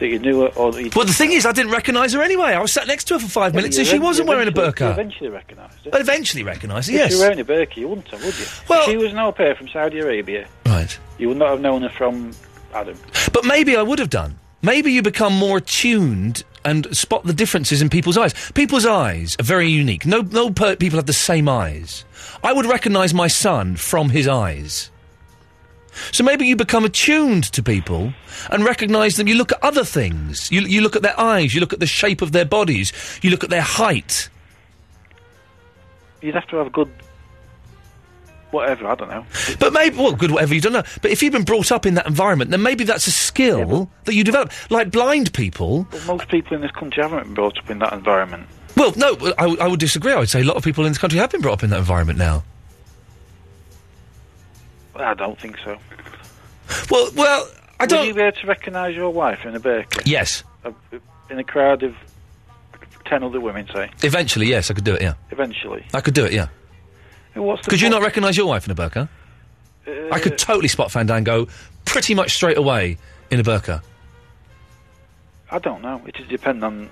that you knew her or that you Well, the thing is, I didn't recognise her anyway. I was sat next to her for five minutes, and she wasn't wearing a You burqa. eventually recognised her. I eventually recognised her. If Yes. you were wearing a burqa, you wouldn't have, would you? Well- if she was an au pair from Saudi Arabia, Right. you would not have known her from Adam. But maybe I would have done. Maybe you become more attuned and spot the differences in people's eyes. People's eyes are very unique. No, no per- people have the same eyes. I would recognise my son from his eyes. So maybe you become attuned to people and recognise them. You look at other things. You, you look at their eyes. You look at the shape of their bodies. You look at their height. You'd have to have good, whatever. I don't know. But maybe, well, good, whatever you don't know. But if you've been brought up in that environment, then maybe that's a skill that you develop. Like blind people. But most people in this country haven't been brought up in that environment. Well, no, I, I would disagree. I would say a lot of people in this country have been brought up in that environment now. I don't think so. Well, well, I don't. Would you be able to recognise your wife in a burqa? Yes. Uh, In a crowd of ten other women, say. Eventually, yes, I could do it, yeah. Eventually. I could do it, yeah. What's the Could you point? not recognise your wife in a burqa? I could totally spot Fandango pretty much straight away in a burqa. I don't know. It just depends on.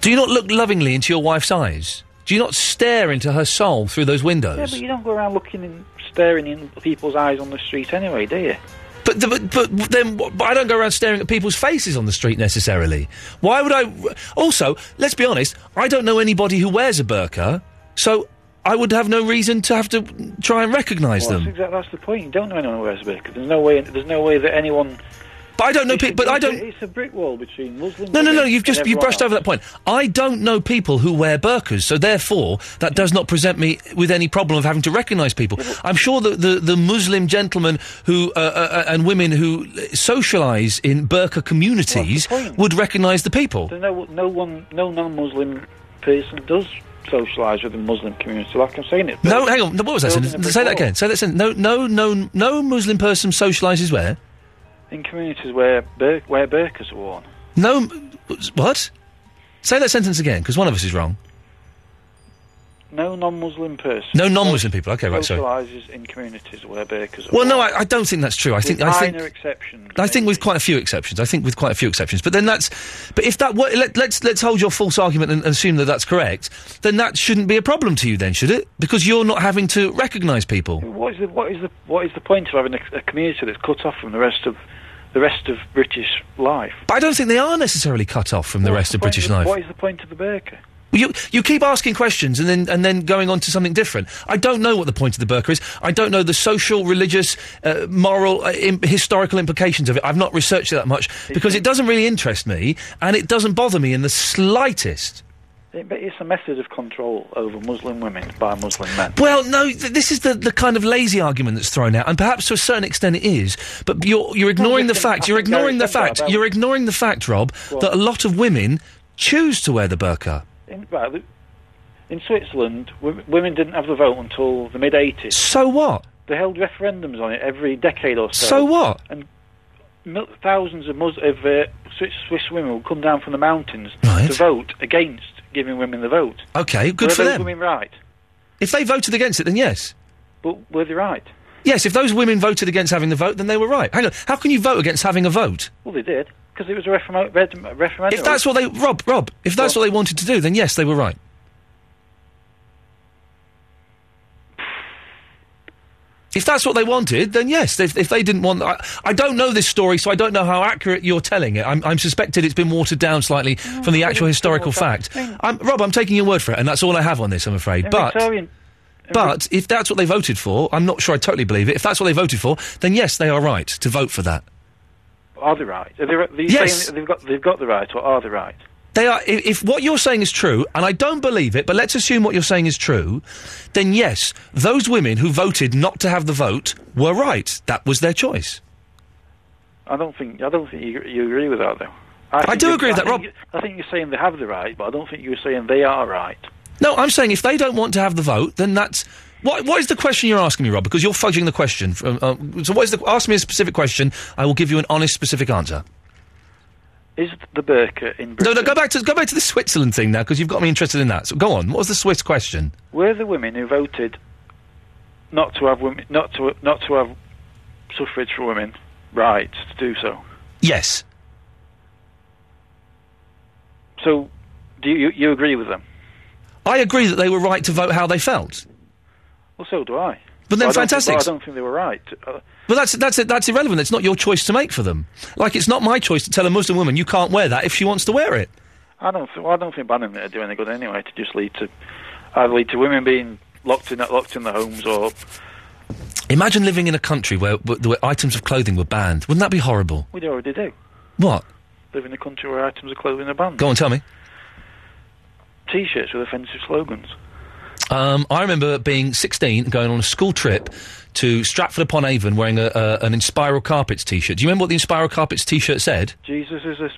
Do you not look lovingly into your wife's eyes? Do you not stare into her soul through those windows? Yeah, but you don't go around looking and staring in people's eyes on the street anyway, do you? But, the, but, but then but I don't go around staring at people's faces on the street necessarily. Why would I? Also, let's be honest. I don't know anybody who wears a burqa, so I would have no reason to have to try and recognise Well, them. that's, exactly, that's the point. You don't know anyone who wears a burqa. There's no way. There's no way that anyone. But I don't know people. But I don't. It's a brick wall between Muslims. No, no, no. You've just you brushed over that point. I don't know people who wear burqas, so therefore that does not present me with any problem of having to recognise people. I'm sure that the the Muslim gentlemen who uh, uh, and women who socialise in burqa communities would recognise the people. There's no no one, no non-Muslim person does socialise with the Muslim community. Like I'm saying it. No, hang on. What was that? Building sentence? a brick Say that again. Say that sentence. No, no, no, no Muslim person socialises where? In communities where bur- where burqas are worn. No, what? Say that sentence again, because one of us is wrong. No non-Muslim person. No non-Muslim people. Okay, right. Sorry. Socialises in communities where burqas Well, no, I, I don't think that's true. I think I think exceptions. I think with quite a few exceptions. I think with quite a few exceptions. But then that's. But if that were, let, let's let's hold your false argument and, and assume that that's correct, then that shouldn't be a problem to you, then, should it? Because you're not having to recognise people. What is the what is the what is the point of having a, a community that's cut off from the rest of the rest of British life? But I don't think they are necessarily cut off from the What's rest of British the- life. What is the point of the burqa? You you keep asking questions and then and then going on to something different. I don't know what the point of the burqa is. I don't know the social, religious, uh, moral, uh, Im- historical implications of it. I've not researched it that much because it doesn't really interest me and it doesn't bother me in the slightest. It, but it's a method of control over Muslim women by Muslim men. Well, no, th- this is the, the kind of lazy argument that's thrown out, and perhaps to a certain extent it is. But you're you're ignoring the listen, fact. You're think Gary ignoring the said that fact. about- You're ignoring the fact, Rob, Go on. that a lot of women choose to wear the burqa. In, right, the- in Switzerland, w- women didn't have the vote until the mid 80s. So what? They held referendums on it every decade or so. So what? And mil- thousands of, Mus- of uh, Swiss, Swiss women would come down from the mountains to vote against giving women the vote. Okay, good were for them. women right? If they voted against it, then yes. But were they right? Yes, if those women voted against having the vote, then they were right. Hang on, how can you vote against having a vote? Well, they did because it was a referendum. referendum. If that's what they, Rob, Rob, if that's what they wanted to do, then yes, they were right. If that's what they wanted, then yes. If, if they didn't want, I, I don't know this story, so I don't know how accurate you're telling it. I'm, I'm suspected it's been watered down slightly from the actual historical fact. I'm, Rob, I'm taking your word for it, and that's all I have on this. I'm afraid. In But Victorian, but if that's what they voted for, I'm not sure I totally believe it. If that's what they voted for, then yes, they are right to vote for that. are they right? Are they, are you Yes. saying they've got they've got the right, or are they right? They are. If, if what you're saying is true, and I don't believe it, but let's assume what you're saying is true, then yes, those women who voted not to have the vote were right. That was their choice. I don't think I don't think you, you agree with that though. I think do you- agree with that, think you- I think you're saying they have the right, but I don't think you're saying they are right. No, I'm saying if they don't want to have the vote, then that's. What, what is the question you're asking me, Rob? Because you're fudging the question. From, uh, so, what is the? Ask me a specific question. I will give you an honest, specific answer. Is the burqa in No, Britain? no. Go back to go back to the Switzerland thing now, because you've got me interested in that. So, go on. What was the Swiss question? Were the women who voted not to have women, not to not to have suffrage for women right to do so? Yes. So, do you you agree with them? I agree that they were right to vote how they felt. Well, so do I. But then I don't think- fantastic. but I don't think they were right. Uh, But that's that's that's irrelevant. It's not your choice to make for them. Like it's not my choice to tell a Muslim woman you can't wear that if she wants to wear it. I don't. Th- well, I don't think banning it would do any good anyway. To just lead to either lead to women being locked in locked in their homes or Imagine living in a country where, where, where items of clothing were banned. Wouldn't that be horrible? we already do What? live in a country where items of clothing are banned. Go on, tell me. T-shirts with offensive slogans. Um, I remember being 16 going on a school trip to Stratford upon Avon wearing a, a, an Inspiral Carpets t-shirt. Do you remember what the Inspiral Carpets t-shirt said? Jesus is a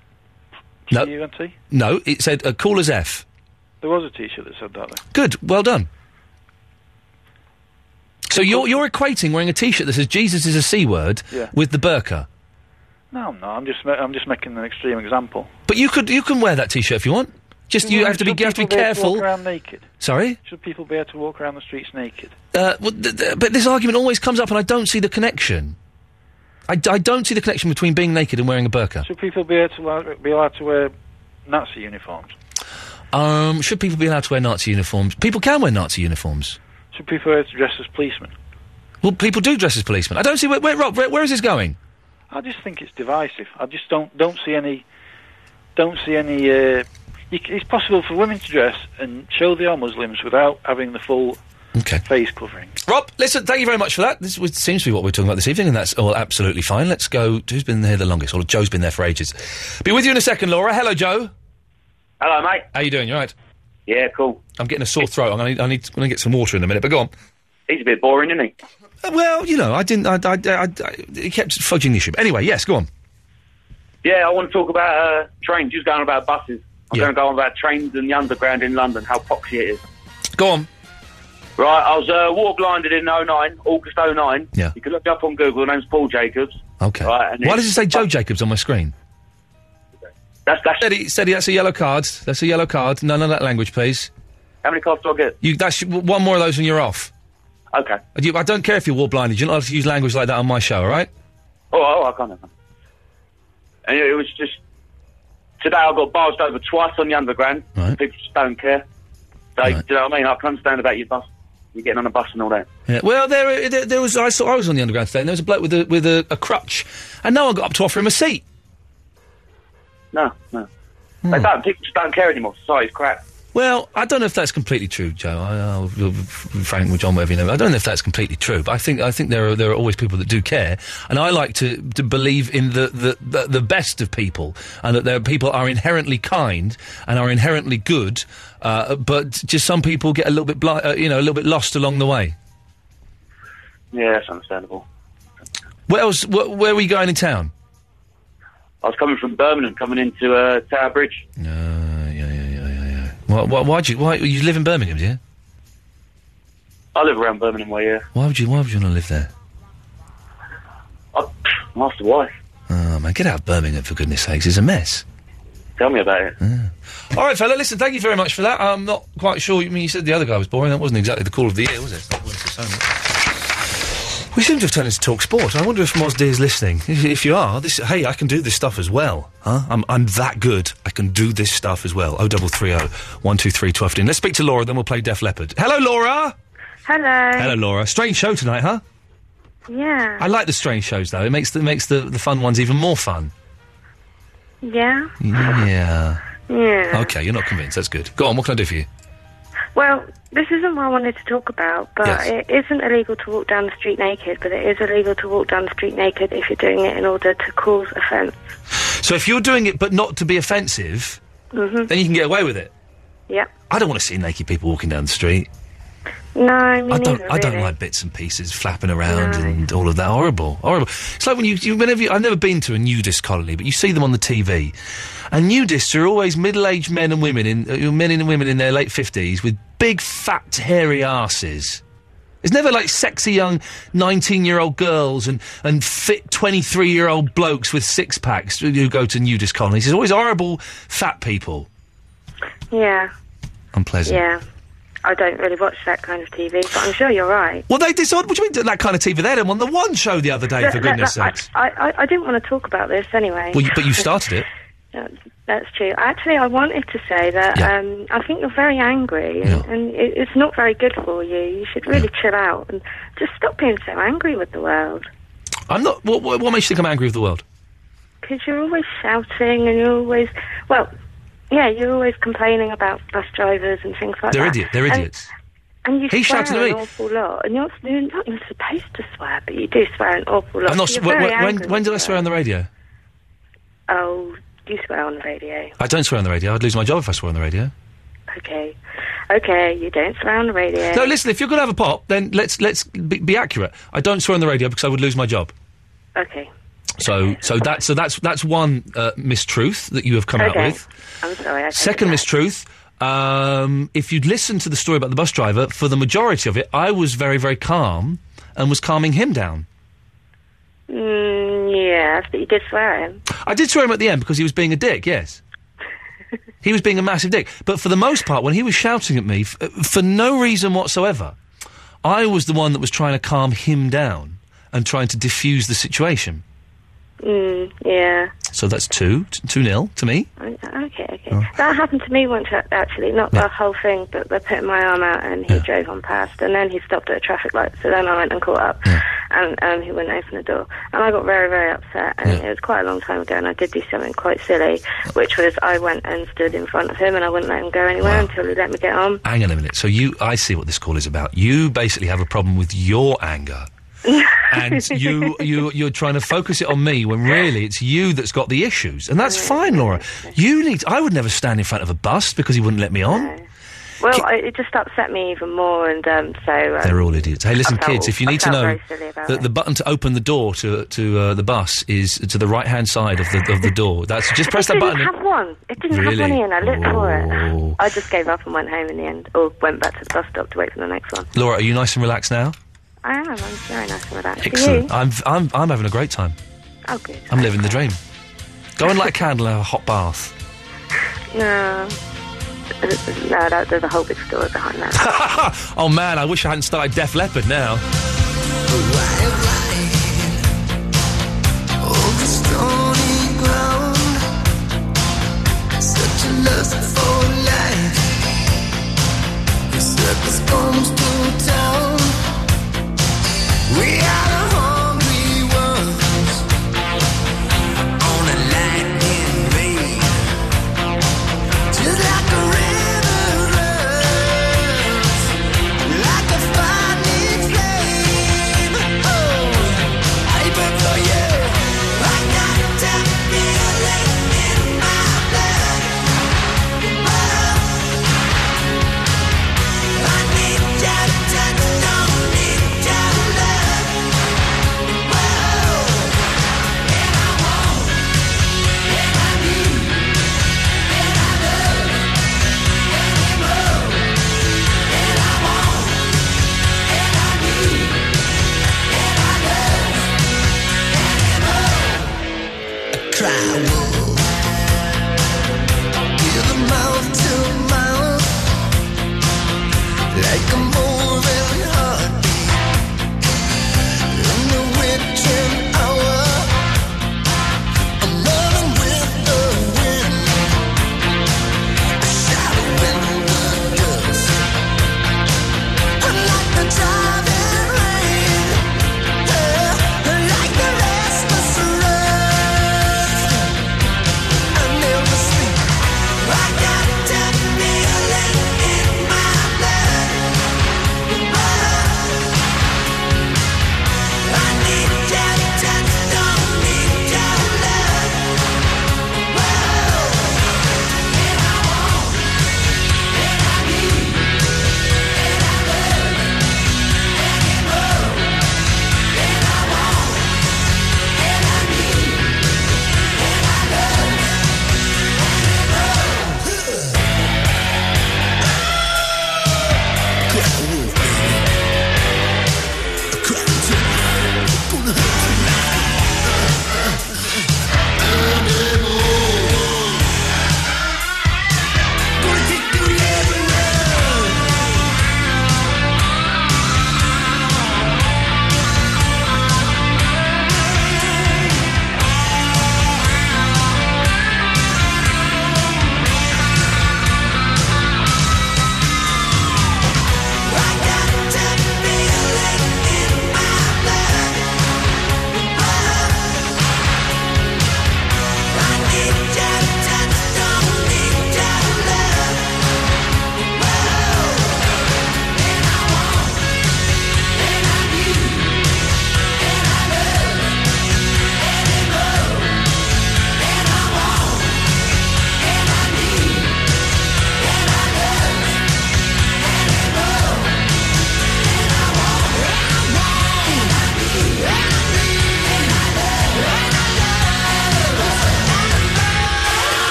No. No, it said uh, cool as F. There was a T-shirt that said that. Though. Good, well done. So you're you're equating wearing a t-shirt that says Jesus is a c word Yeah. with the burqa. No, I'm not. I'm just I'm just making an extreme example. But you could you can wear that t-shirt if you want. Just you Well, have to be you have to be careful. walk around naked. Sorry. Should people be able to walk around the streets naked? Uh, well, th- th- but this argument always comes up, and I don't see the connection. I, d- I don't see the connection between being naked and wearing a burqa. Should people be able to allow- be allowed to wear Nazi uniforms? Um, should people be allowed to wear Nazi uniforms? People can wear Nazi uniforms. Should people be able to dress as policemen? Well, people do dress as policemen. I don't see where, where Rob, where, where is this going? I just think it's divisive. I just don't don't see any don't see any. Uh, you, it's possible for women to dress and show they are Muslims without having the full Okay. Face covering. Rob, listen, thank you very much for that. This was, seems to be what we're talking about this evening, and that's all absolutely fine. Let's go. Who's been here the longest? Well, Joe's been there for ages. Be with you in a second, Laura. Hello, Joe. Hello, mate. How you doing? You all right? Yeah, cool. I'm getting a sore throat. I'm gonna need, I need, I'm gonna get some water in a minute, but go on. He's a bit boring, isn't he? Uh, well, you know, I didn't. I, I, I, I, he kept fudging the issue. Anyway, yes, go on. Yeah, I want to talk about uh, trains. You was going about buses. I'm going to go on about trains and the underground in London, how poxy it is. Go on. Right, I was uh, water blinded in 09, August 09. Yeah. You can look up on Google. The name's Paul Jacobs. Okay. Right, Why does it say Joe Jacobs on my screen? That's that's. Steady, steady. That's a yellow card. That's a yellow card. None of that language, please. How many cards do I get? You. That's one more of those and you're off. Okay. You, I don't care if you're war blinded. You're not allowed to use language like that on my show. All right. Oh, oh, I can't. I can't. And it was just today. I got barged over twice on the underground. People just don't care. They, Do you know what I mean? I can understand about your bus. You're getting on a bus and all that. Yeah. Well, there, there, there was. I saw. I was on the underground today, and there was a bloke with a with a, a crutch, and no one got up to offer him a seat. No, no. Hmm. They don't. People just don't care anymore. Society's crap. Well, I don't know if that's completely true, Joe. I, Frank with John, whatever you know. I don't know if that's completely true, but I think I think there are there are always people that do care, and I like to, to believe in the, the, the, the best of people, and that there are people are inherently kind and are inherently good, uh, but just some people get a little bit bli- uh, you know a little bit lost along the way. Yeah, that's understandable. Where else? Wh- where were you going in town? I was coming from Birmingham, coming into uh, Tower Bridge. Why, why, why'd you? Why you live in Birmingham? Do you? I live around Birmingham way, yeah. Why would you? Why would you want to live there? I, asked the wife. Oh man, get out of Birmingham for goodness sakes! It's a mess. Tell me about it. Ah. All right, fella. Listen, thank you very much for that. I'm not quite sure. I mean, you said the other guy was boring. That wasn't exactly the call of the year, was it? It's not worth it so much. We seem to have turned into talk sport. I wonder if Moz is listening. If, if you are, this hey, I can do this stuff as well. Huh? I'm I'm that good. I can do this stuff as well. Oh double three oh one two three twelve fifteen. Let's speak to Laura, then we'll play Def Leppard. Hello, Laura. Hello. Hello, Laura. Strange show tonight, huh? Yeah. I like the strange shows though. It makes the makes the, the fun ones even more fun. Yeah. Yeah. [laughs] Yeah. Okay, you're not convinced. That's good. Go on. What can I do for you? Well, this isn't what I wanted to talk about, but Yes. it isn't illegal to walk down the street naked, but it is illegal to walk down the street naked if you're doing it in order to cause offence. So if you're doing it but not to be offensive, hmm then you can get away with it. Yep. I don't want to see naked people walking down the street. No, I don't. I don't really. like bits and pieces flapping around and all of that. Horrible, horrible. It's like when you, you whenever you, I've never been to a nudist colony, but you see them on the TV, and nudists are always middle-aged men and women in uh, men and women in their late fifties with big, fat, hairy asses. It's never like sexy young nineteen-year-old girls and and fit twenty-three-year-old blokes with six packs who go to nudist colonies. It's always horrible, fat people. Yeah. Unpleasant. Yeah. I don't really watch that kind of TV, but I'm sure you're right. Well, they decide. What do you mean that kind of TV? They had them on the one show the other day, for goodness look, sakes. I, I, I didn't want to talk about this anyway. Well, you, but you [laughs] started it. That's, that's true. Actually, I wanted to say that Yeah. um, I think you're very angry, and, and it, it's not very good for you. You should really chill out and just stop being so angry with the world. I'm not. What, what, what makes you think I'm angry with the world? Because you're always shouting, and you're always well, yeah, you're always complaining about bus drivers and things like that. They're that. idiot. They're And- idiots. And you He swear shouted at me. an awful lot, and you're, you're not even supposed to swear, but you do swear an awful lot. I'm not. so s- you're wh- very wh- when, angry when did I swear on the radio? Oh, you swear on the radio. I don't swear on the radio. I'd lose my job if I swore on the radio. Okay, okay, you don't swear on the radio. No, listen. If you're going to have a pop, then let's let's be, be accurate. I don't swear on the radio because I would lose my job. Okay, So so that's so that's that's one uh, mistruth that you have come out with. I'm sorry. I Second mistruth. Um, if you'd listened to the story about the bus driver, for the majority of it, I was very, very calm and was calming him down. Mm, yes, but you did swear at him. I did swear him at the end because he was being a dick, yes. [laughs] he was being a massive dick. But for the most part, when he was shouting at me, f- uh, for no reason whatsoever, I was the one that was trying to calm him down and trying to diffuse the situation. Mm, yeah. So that's two, t- two nil to me. Okay, okay. Oh. That happened to me once, actually. Not the whole thing, but they put my arm out and he drove on past, and then he stopped at a traffic light. So then I went and caught up, and um, he wouldn't open the door. And I got very, very upset. And it was quite a long time ago, and I did do something quite silly, which was I went and stood in front of him, and I wouldn't let him go anywhere until he let me get on. Hang on a minute. So you, I see what this call is about. You basically have a problem with your anger. And [laughs] you, you, you're trying to focus it on me when really it's you that's got the issues, and that's fine, Laura. You need. I would never stand in front of a bus because he wouldn't let me on. Well, I, it just upset me even more, and um, so um, They're all idiots. Hey, listen, I felt- kids, if you I need to felt know, very silly about the, it. the button to open the door to to uh, the bus is to the right hand side of the of the door. That's just [laughs] press it that didn't button. have one. It didn't Really? have one, Iain. I looked for Oh. it. I just gave up and went home in the end, or went back to the bus stop to wait for the next one. Laura, are you nice and relaxed now? I am. I'm very nice and relaxed. Are Excellent. you? I'm I'm I'm having a great time. Oh, good. I'm living the dream. Go and light a candle and have a hot bath. [laughs] No. No, that, there's a whole big story behind that. [laughs] oh man, I wish I hadn't started Def Leppard now. Over stony ground, such a lust for life. The circus comes to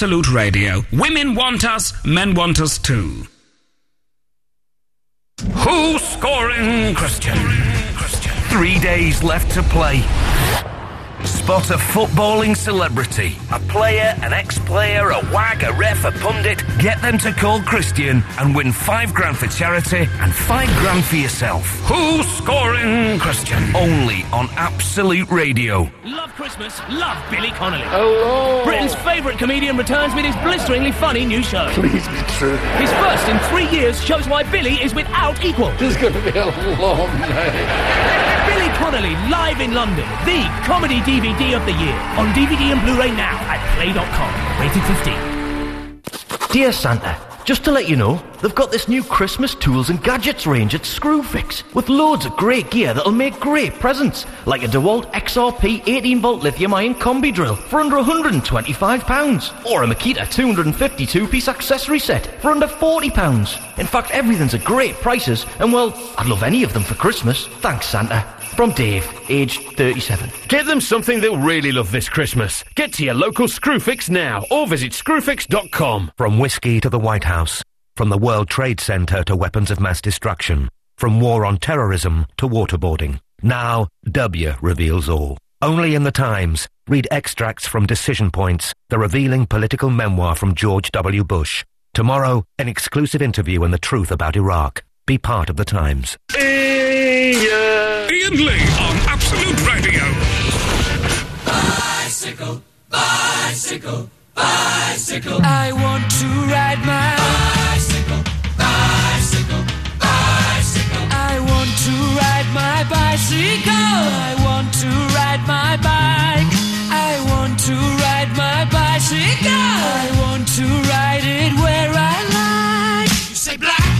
Absolute Radio. Women want us, men want us too. Who's scoring, Christian? Three days left to play. Spot spot a footballing celebrity, a player, an ex-player, a wag, a ref, a pundit, get them to call Christian and win five grand for charity and five grand for yourself. Who's scoring Christian? Only on Absolute Radio. Love Christmas, love Billy Connolly. Hello. Britain's favourite comedian returns with his blisteringly funny new show. Please be true. His first in three years shows why Billy is without equal. This is going to be a long night. Connolly live in London, the comedy DVD of the year. On DVD and Blu-ray now at play.com. Rated 15. Dear Santa, just to let you know, they've got this new Christmas tools and gadgets range at Screwfix with loads of great gear that'll make great presents, like a DeWalt XRP 18 volt lithium ion combi drill for under £125, or a Makita 252 piece accessory set for under £40. In fact, everything's at great prices, and well, I'd love any of them for Christmas. Thanks, Santa. From Dave, aged 37. Get them something they'll really love this Christmas. Get to your local Screwfix now or visit screwfix.com. From whiskey to the White House, from the World Trade Center to weapons of mass destruction, from war on terrorism to waterboarding. Now, W reveals all. Only in the Times. Read extracts from Decision Points, the revealing political memoir from George W. Bush. Tomorrow, an exclusive interview and the truth about Iraq. Be part of the Times. Iain Lee on Absolute Radio. Bicycle, bicycle, bicycle. I want to ride my bicycle, bicycle, bicycle. I want to ride my bicycle. I want to ride my bike. I want to ride my bicycle. I want to ride it where I like. You say black, I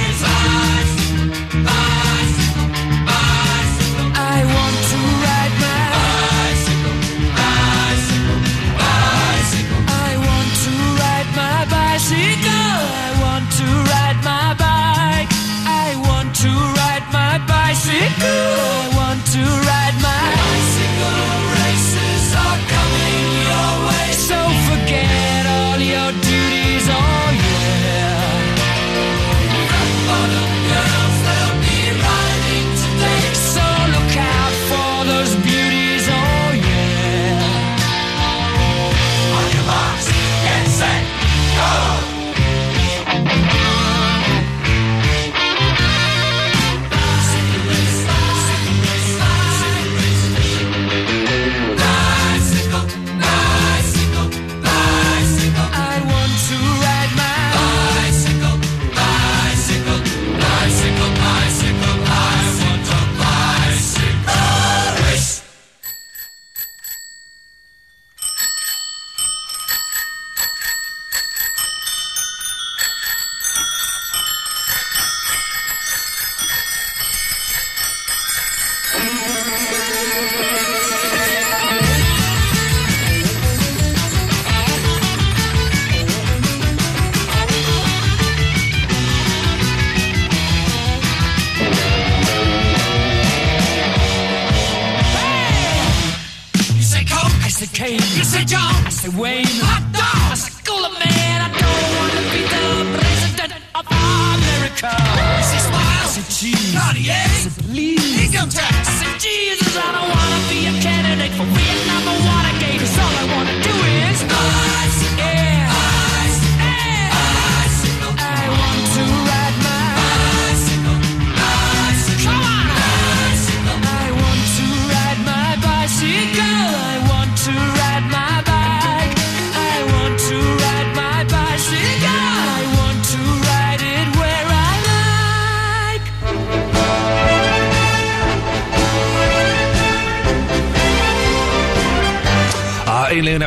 bicycle.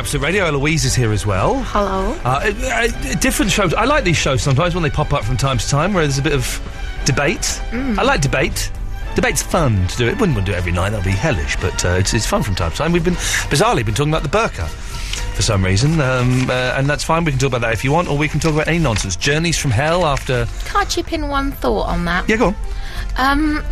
Absolute Radio. Eloise is here as well. Hello. Uh, uh, different shows. I like these shows sometimes when they pop up from time to time where there's a bit of debate. Mm. I like debate. Debate's fun to do. It wouldn't want to do it every night. That'd be hellish. But uh, it's, it's fun from time to time. We've been bizarrely been talking about the burqa for some reason, um, uh, and that's fine. We can talk about that if you want, or we can talk about any nonsense. Journeys from hell after. Can I chip in one thought on that? Yeah, go on. Um,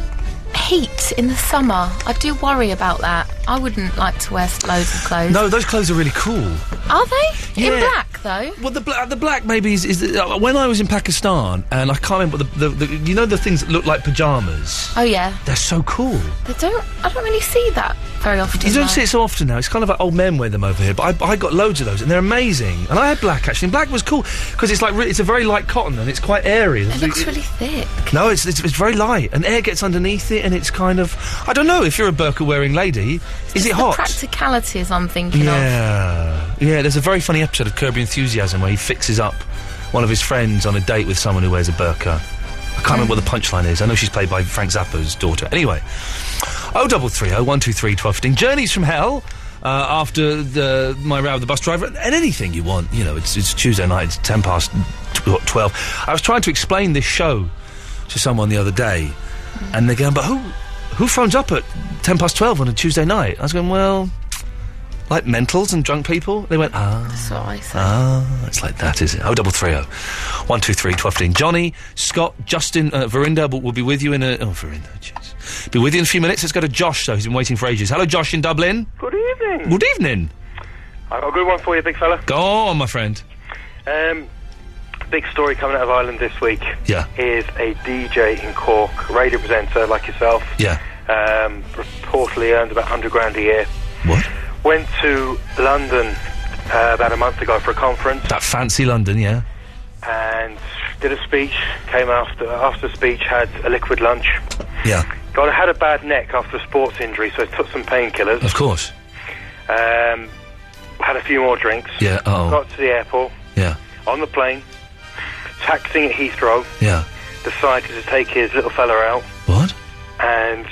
heat in the summer. I do worry about that. I wouldn't like to wear loads of clothes. No, those clothes are really cool. Are they? In Yeah. black, though? Well, the black, the black maybe is, is the, uh, when I was in Pakistan, and I can't remember the, the, the you know the things that look like pajamas. Oh, yeah. They're so cool. They don't. I don't really see that very often. You don't though. see it so often now. It's kind of like old men wear them over here, but I, I got loads of those, and they're amazing. And I had black actually. And black was cool because it's like re- it's a very light cotton and it's quite airy. It looks really thick. No, it's, it's it's very light, and air gets underneath it, and it's kind of I don't know if you're a burqa wearing lady, is it hot? practicalities I'm thinking of. Yeah, yeah. There's a very funny episode of Curb Your Enthusiasm where he fixes up one of his friends on a date with someone who wears a burqa. I can't remember what the punchline is. I know she's played by Frank Zappa's daughter. Anyway, twelve fifteen. Journeys from Hell. Uh, after the, my row with the bus driver, and anything you want, you know, it's, it's Tuesday night, it's ten past tw- twelve. I was trying to explain this show to someone the other day, and they're going, "But who, who phones up at ten past twelve on a Tuesday night?" I was going, "Well, like mentals and drunk people." They went, "Ah, That's what I said. ah, it's like that, is it?" Oh, double three oh, one two three twelve fifteen. Johnny, Scott, Justin, uh, Verinda will, will be with you in a. Oh, Verinda, jeez, be with you in a few minutes. Let's go to Josh. So he's been waiting for ages. Hello, Josh in Dublin. Good evening. Good evening. I've got a good one for you, big fella. Go on, my friend. Um, big story coming out of Ireland this week. Yeah. Is a DJ in Cork, radio presenter like yourself. Yeah. Um, reportedly earned about 100 grand a year. What? Went to London uh, about a month ago for a conference That fancy London, yeah. and did a speech. Came after after speech, had a liquid lunch. Yeah. Got had a bad neck after a sports injury, so I took some painkillers. Of course. Um, had a few more drinks. Yeah. Oh. Got to the airport. Yeah. On the plane, taxiing at Heathrow, Yeah. decided to take his little fella out. What? And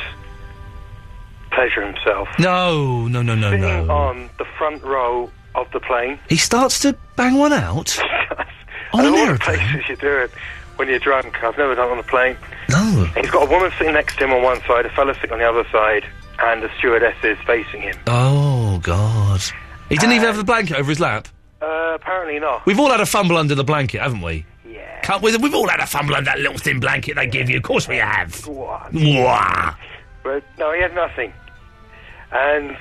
pleasure himself. No, no, no, no, Sitting no. on the front row of the plane. He starts to bang one out [laughs] on an all the aeroplane. places you do it when you're drunk. I've never done it on a plane. No. He's got a woman sitting next to him on one side, a fella sitting on the other side, and the stewardesses facing him. Oh God. He didn't even have the blanket over his lap. Uh, apparently not. We've all had a fumble under the blanket, haven't we? Yeah. Can't we? We've all had a fumble under that little thin blanket they give you. Of course we have. Wah. But no, he had nothing. And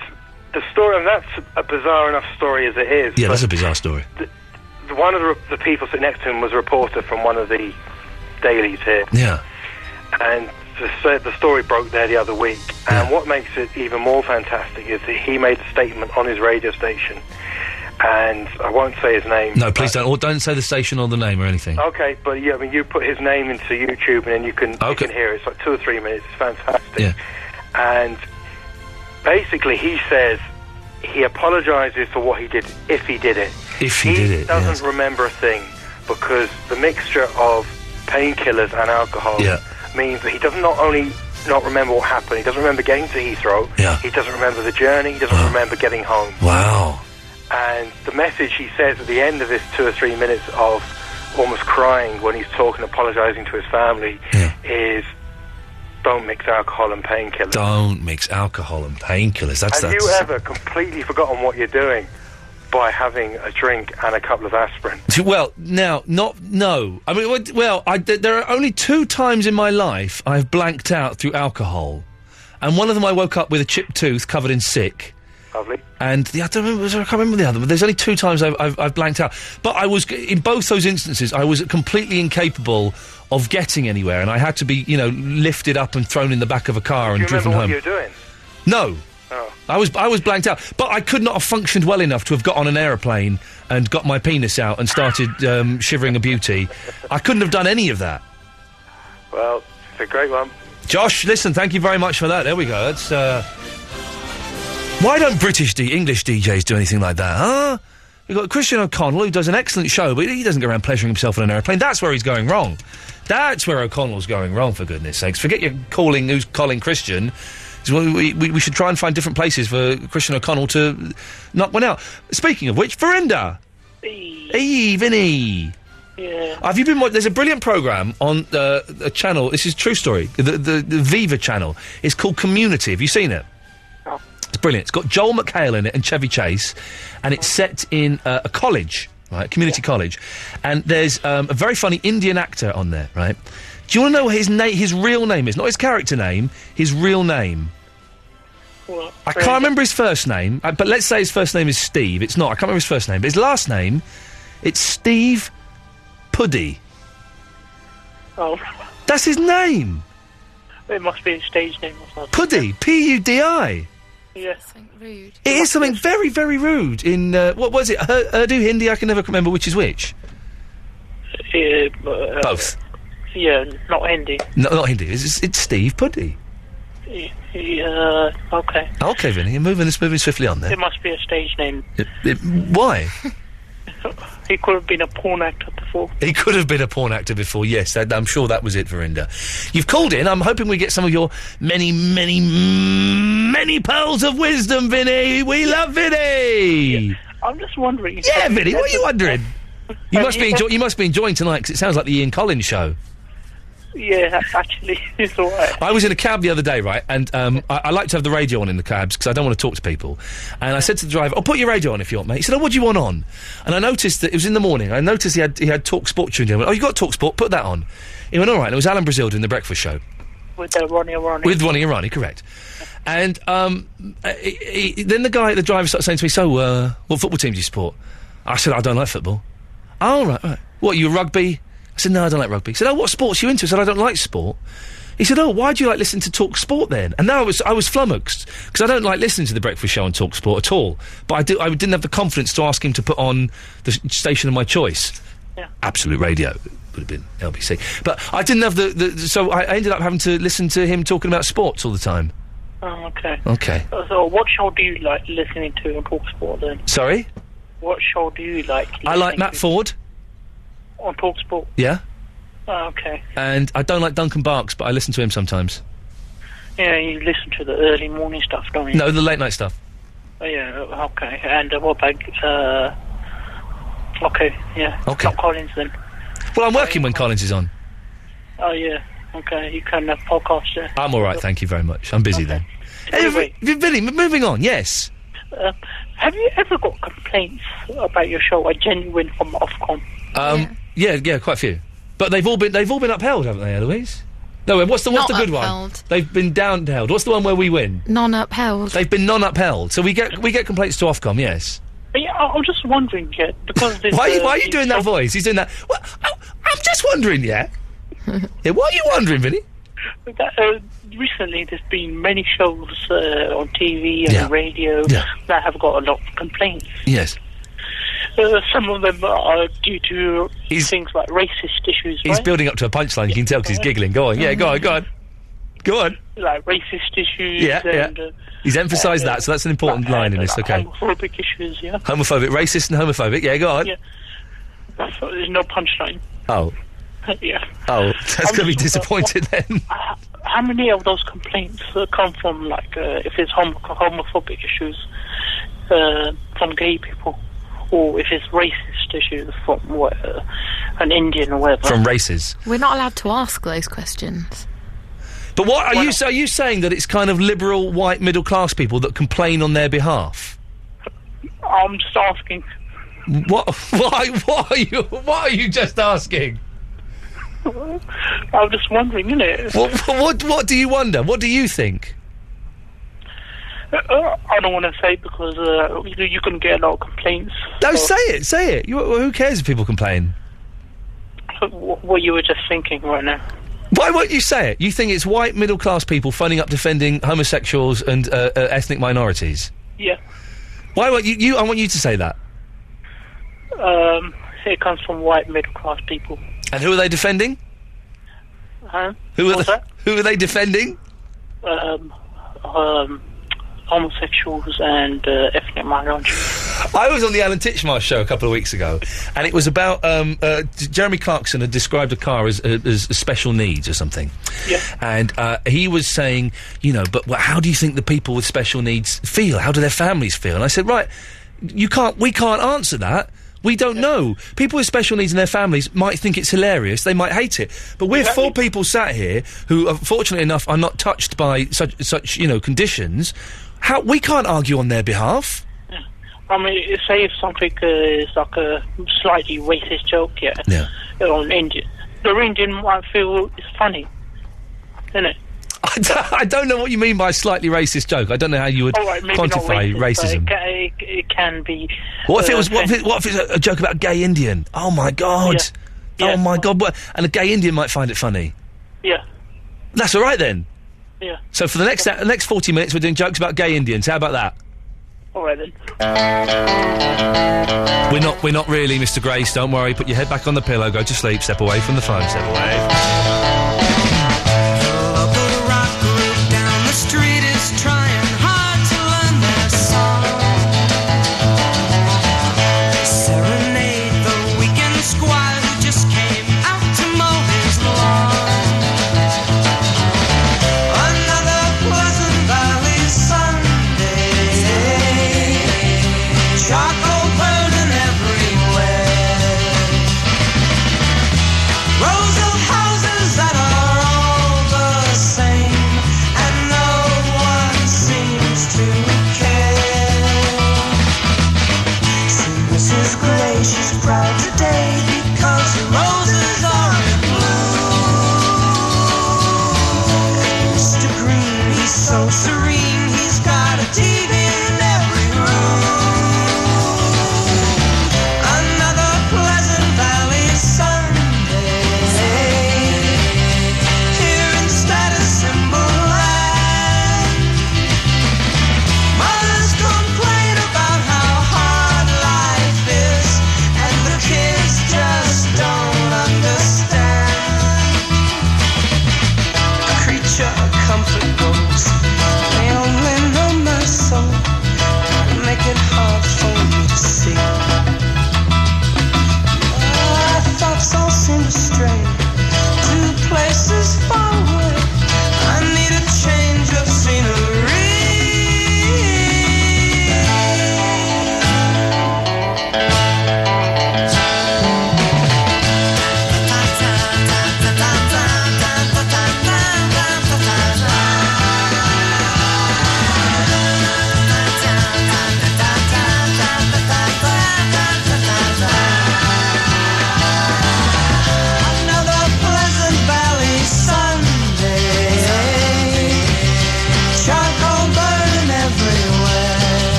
the story, and that's a bizarre enough story as it is. Yeah, that's a bizarre story. the- one of the, the people sitting next to him was a reporter from one of the dailies here. Yeah. And the, the story broke there the other week. And what makes it even more fantastic is that he made a statement on his radio station. And I won't say his name. No, please don't. Or don't say the station or the name or anything. Okay, but yeah, I mean, you put his name into YouTube and then you can, you can hear it. It's like two or three minutes. It's fantastic. Yeah. And basically, he says he apologizes for what he did if he did it. If he did it, doesn't yes. remember a thing because the mixture of painkillers and alcohol Yeah. means that he doesn't not only not remember what happened, he doesn't remember getting to Heathrow. Yeah. He doesn't remember the journey. He doesn't remember getting home. Wow. And the message he says at the end of this two or three minutes of almost crying when he's talking, apologizing to his family, is don't mix alcohol and painkillers. Don't mix alcohol and painkillers. That's Have that's. you ever completely forgotten what you're doing by having a drink and a couple of aspirin? [laughs] Well, now, not no. I mean, well, I, th- there are only two times in my life I've blanked out through alcohol, and one of them I woke up with a chipped tooth covered in sick. Lovely. And the other, I can't remember the other. But there's only two times I've, I've, I've blanked out. But I was in both those instances. I was completely incapable of getting anywhere, and I had to be, you know, lifted up and thrown in the back of a car Do and you driven remember home. what you were doing? No. Oh. I was I was blanked out, but I could not have functioned well enough to have got on an aeroplane and got my penis out and started um, shivering a beauty. I couldn't have done any of that. Well, it's a great one. Josh, listen, thank you very much for that. There we go. That's uh, why don't British D- English DJs do anything like that, huh? You've got Christian O'Connell who does an excellent show, but he doesn't go around pleasuring himself on an aeroplane. That's where he's going wrong. That's where O'Connell's going wrong, for goodness sakes. Forget your calling who's calling Christian. We, we, we should try and find different places for Christian O'Connell to knock one out. Speaking of which, Verinda. Hey, Vinny. Yeah. Have you been? wa- There's a brilliant program on uh, a channel. This is true story. The, the the Viva channel. It's called Community. Have you seen it? Brilliant. It's got Joel McHale in it and Chevy Chase, and it's set in uh, a college, right? Community college, and there's um, a very funny Indian actor on there, right? Do you want to know what his name, his real name is? Not his character name, his real name. Well, I can't remember his first name, uh, but let's say his first name is Steve. It's not. I can't remember his first name, but his last name, it's Steve Pudi. Oh, That's his name. it must be a stage name or something. Pudi. P U D I. Yes. Rude. It is something very, very rude. In uh, what was it? Ur- Urdu, Hindi. I can never remember which is which. Yeah, but, uh, Both. Yeah, not Hindi. No, not Hindi. It's, it's Steve Pudi. Yeah, okay. Okay, Vinny, you're moving, this moving swiftly on there. It must be a stage name. It- it- why? [laughs] He could have been a porn actor before. He could have been a porn actor before, yes. I'm sure that was it, Verinda. You've called in. I'm hoping we get some of your many, many, many pearls of wisdom, Vinny. We love Vinny. I'm just wondering. Yeah, Vinny, what are you wondering? You must be enjoy- you must be enjoying tonight because it sounds like the Ian Collins show. Yeah, [laughs] actually, it's all right. I was in a cab the other day, right, and um, I, I like to have the radio on in the cabs because I don't want to talk to people. And I said to the driver, "Oh, put your radio on if you want, mate." He said, "Oh, what do you want on?" And I noticed that it was in the morning. I noticed he had he had Talk Sport tuned in. I went, "Oh, you got Talk Sport? Put that on." He went, "All right." And it was Alan Brazil doing the breakfast show With the Ronnie Ronnie. with Ronnie Irani, correct? And um, uh, he, he- then the guy, the driver, started saying to me, "So, uh, what football team do you support?" I said, "I don't like football." Oh, right, right. What, you rugby? I said, no, I don't like rugby. He said, oh, what sports are you into? I said, I don't like sport. He said, oh, why do you like listening to Talk Sport then? And now I was, I was flummoxed, because I don't like listening to the breakfast show on Talk Sport at all. But I, do, I didn't have the confidence to ask him to put on the station of my choice. Yeah. Absolute Radio. Would have been LBC. But I didn't have the, the so I, ended up having to listen to him talking about sports all the time. Oh, okay. Okay. So, what show do you like listening to on Talk Sport then? Sorry? What show do you like? I like Matt to Ford. On Talksport. Yeah. Oh, okay. And I don't like Duncan Barkes, but I listen to him sometimes. Yeah, you listen to the early morning stuff, don't you? No, the late night stuff. Oh, yeah. Okay. And uh, what about? Uh, okay. Yeah. Okay. Not Collins then. Well, I'm working when Collins is on. Oh yeah. Okay. You can have podcasts there. I'm all right, thank you very much. I'm busy then. Anyway, Billy, moving on. Yes. Uh, have you ever got complaints about your show? A genuine from Ofcom. Um, yeah. Yeah, yeah, quite a few. But they've all been they've all been upheld, haven't they, Eloise? No, what's the what's Not the good one? upheld. They've been downheld. What's the one where we win? Non-upheld. They've been non-upheld. So we get we get complaints to Ofcom. Yes. Yeah, I- I'm just wondering, yeah, because [laughs] there's, Why are you, uh, why are you doing that voice? He's doing that. Well, I, I'm just wondering, yeah. [laughs] yeah. What are you wondering, Vinny? That, uh, recently, there's been many shows uh, on TV and Yeah. radio Yeah. that have got a lot of complaints. Yes. Uh, some of them are due to things like racist issues, He's right? building up to a punchline. You can tell because he's giggling. Go on. Yeah. Go on. Go on. Go on. like racist issues. Yeah. Yeah. Uh, He's emphasised that, so that's an important line in this. Okay. homophobic issues. Yeah. Homophobic, racist, and homophobic. Yeah. Go on. Yeah. So there's no punchline. Oh. [laughs] yeah. Oh. That's going to be disappointed then. [laughs] How many of those complaints uh, come from like uh, if it's homo- homophobic issues uh, from gay people, or if it's racist issues from what, uh, an Indian or whatever? From races. We're not allowed to ask those questions. But what are you? Are you saying that it's kind of liberal, white, middle class people that complain on their behalf? I'm just asking. What? [laughs] Why? What are you? What are you just asking? I'm just wondering, innit? What? What? What do you wonder? What do you think? Uh, I don't want to say because uh, you, you can get a lot of complaints. No, say it. Say it. You, who cares if people complain? What you were just thinking right now. Why won't you say it? You think it's white middle class people phoning up defending homosexuals and uh, uh, ethnic minorities? Yeah. Why won't you, you? I want you to say that. Um, it comes from white middle class people. And who are they defending? Huh? Who are What's they, that? Who are they defending? Um, um, homosexuals and uh, ethnic minorities. I was on the Alan Titchmarsh show a couple of weeks ago, and it was about um, uh, Jeremy Clarkson had described a car as, uh, as special needs or something. Yeah. And uh, he was saying, you know, but wh- how do you think the people with special needs feel? How do their families feel? And I said, right, you can't, we can't answer that. We don't know. People with special needs and their families might think it's hilarious. They might hate it. But we're four people sat here who, are, fortunately enough, are not touched by such, such you know, conditions. How we can't argue on their behalf. I mean, say if something uh, is like a slightly racist joke, yeah, Yeah. on Indian, the Indian might feel it's funny, isn't it? I don't, I don't know what you mean by a slightly racist joke. I don't know how you would right, quantify racist, racism. It, it, can be. What if uh, it was? What if, it, what if it's a, a joke about a gay Indian? Oh my god! Oh my god! And a gay Indian might find it funny. Yeah, That's all right then. Yeah. So for the next the next forty minutes, we're doing jokes about gay Indians. How about that? All right then. We're not. We're not really, Mr. Grace. Don't worry. Put your head back on the pillow. Go to sleep. Step away from the phone. Step away.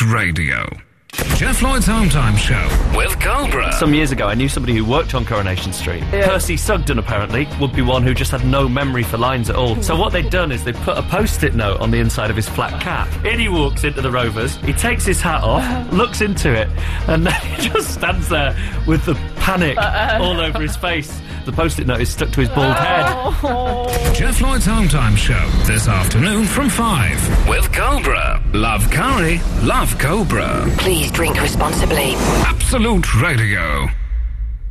Absolute Radio. Geoff Lloyd's Home Time Show with Cobra. Some years ago, I knew somebody who worked on Coronation Street. Percy Sugden, apparently, would be one who just had no memory for lines at all. So what they'd done is they put a post-it note on the inside of his flat cap. In he walks into the Rovers, he takes his hat off, [laughs] looks into it, and [laughs] then he just stands there with the panic Uh-uh. all over his face. The post-it note is stuck to his bald head. Oh. Geoff Lloyd's Home Time Show this afternoon from 5 with Cobra. Love curry, love Cobra. Please drink responsibly. Absolute Radio.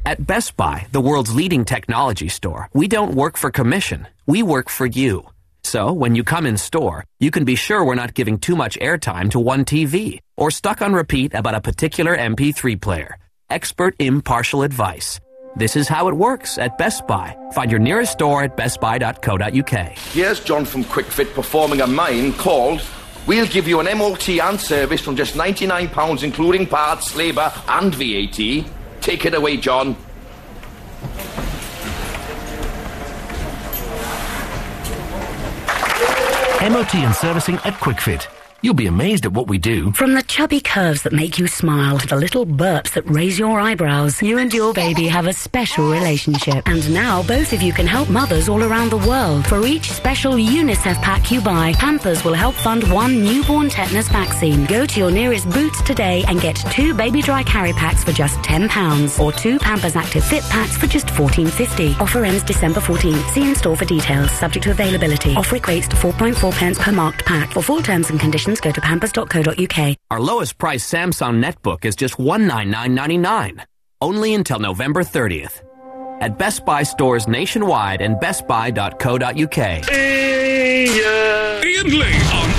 At Best Buy, the world's leading technology store, we don't work for commission. We work for you. So, when you come in store, you can be sure we're not giving too much airtime to one TV or stuck on repeat about a particular MP3 player. Expert impartial advice. This is how it works at Best Buy. Find your nearest store at bestbuy.co.uk. Here's John from Kwik Fit performing a mine called We'll give you an MOT and service from just £99 including parts, labour and VAT. Take it away, John. MOT and servicing at Kwik Fit. You'll be amazed at what we do. From the chubby curves that make you smile to the little burps that raise your eyebrows, you and your baby have a special relationship. And now both of you can help mothers all around the world. For each special UNICEF pack you buy, Pampers will help fund one newborn tetanus vaccine. Go to your nearest Boots today and get two baby dry carry packs for just £10 or two Pampers Active Fit packs for just $14.50. Offer ends December 14th. See in store for details. Subject to availability. Offer equates to 4.4 pence per marked pack. For full terms and conditions, go to pampers.co.uk. Our lowest price Samsung netbook is just $199.99. Only until November 30th. At Best Buy stores nationwide and bestbuy.co.uk. Iain Lee on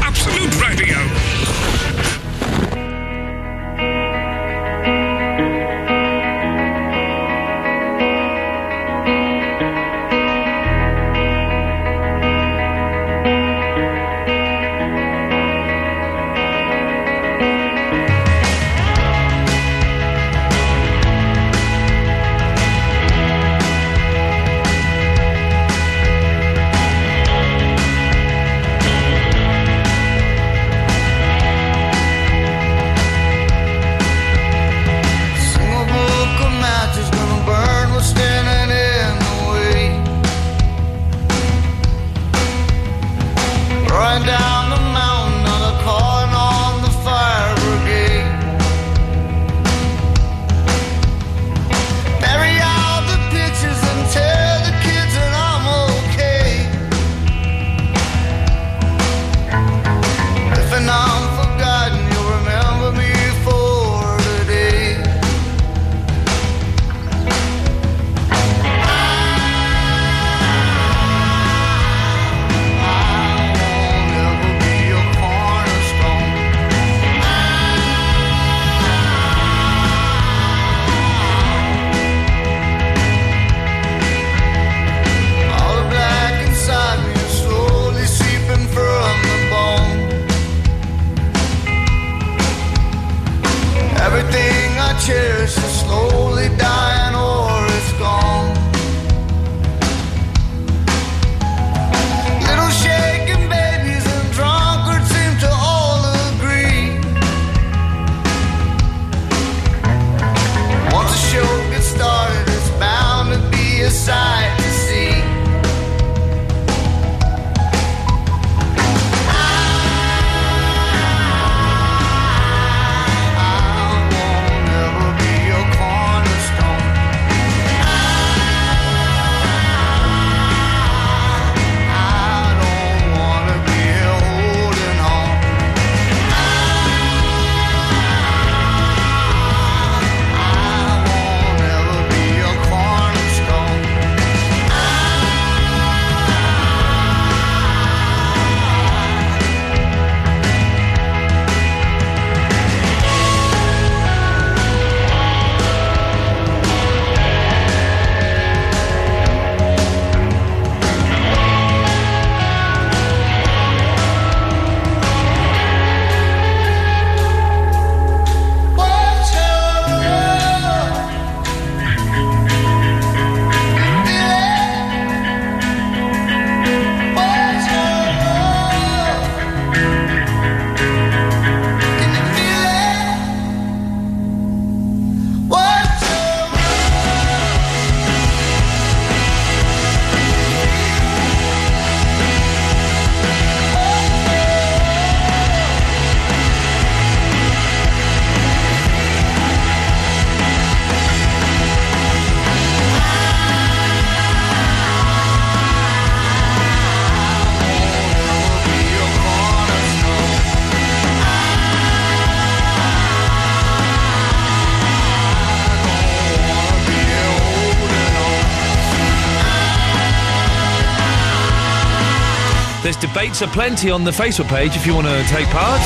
There's debates aplenty on the Facebook page if you want to take part.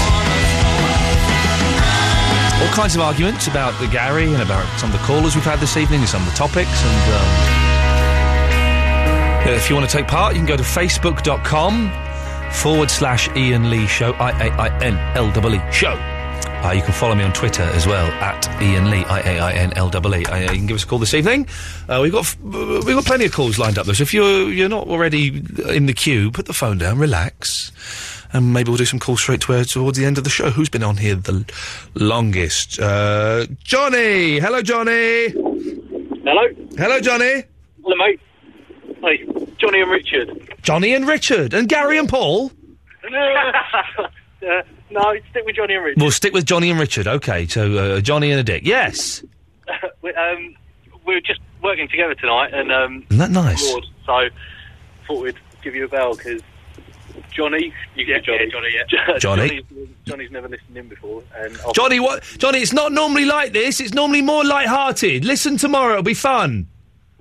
All kinds of arguments about the Gary and about some of the callers we've had this evening and some of the topics. And um, if you want to take part, you can go to facebook.com forward slash Iain Lee Show, I A I N L E E Show. Uh, you can follow me on Twitter as well at Iain Lee I A I N L E E. Uh, you can give us a call this evening. Uh, we've got f- we've got plenty of calls lined up though. So if you're you're not already in the queue, put the phone down, relax, and maybe we'll do some calls straight to towards the end of the show. Who's been on here the l- longest? Uh, Johnny! Hello, Johnny! Hello? Hello, Johnny! Hello, mate. Hey, Johnny and Richard. Johnny and Richard, and Gary and Paul? [laughs] uh, no, stick with Johnny and Richard. We'll stick with Johnny and Richard. Okay, so uh, Johnny and a dick. Yes! [laughs] we, um, we were just working together tonight, and um, Isn't that nice? abroad, so thought we'd give you a bell because Johnny, you get Johnny, Johnny, yeah. [laughs] Johnny. Johnny's, Johnny's never listened in before, and I'll- Johnny, what? Johnny, it's not normally like this. It's normally more light-hearted. Listen tomorrow; it'll be fun.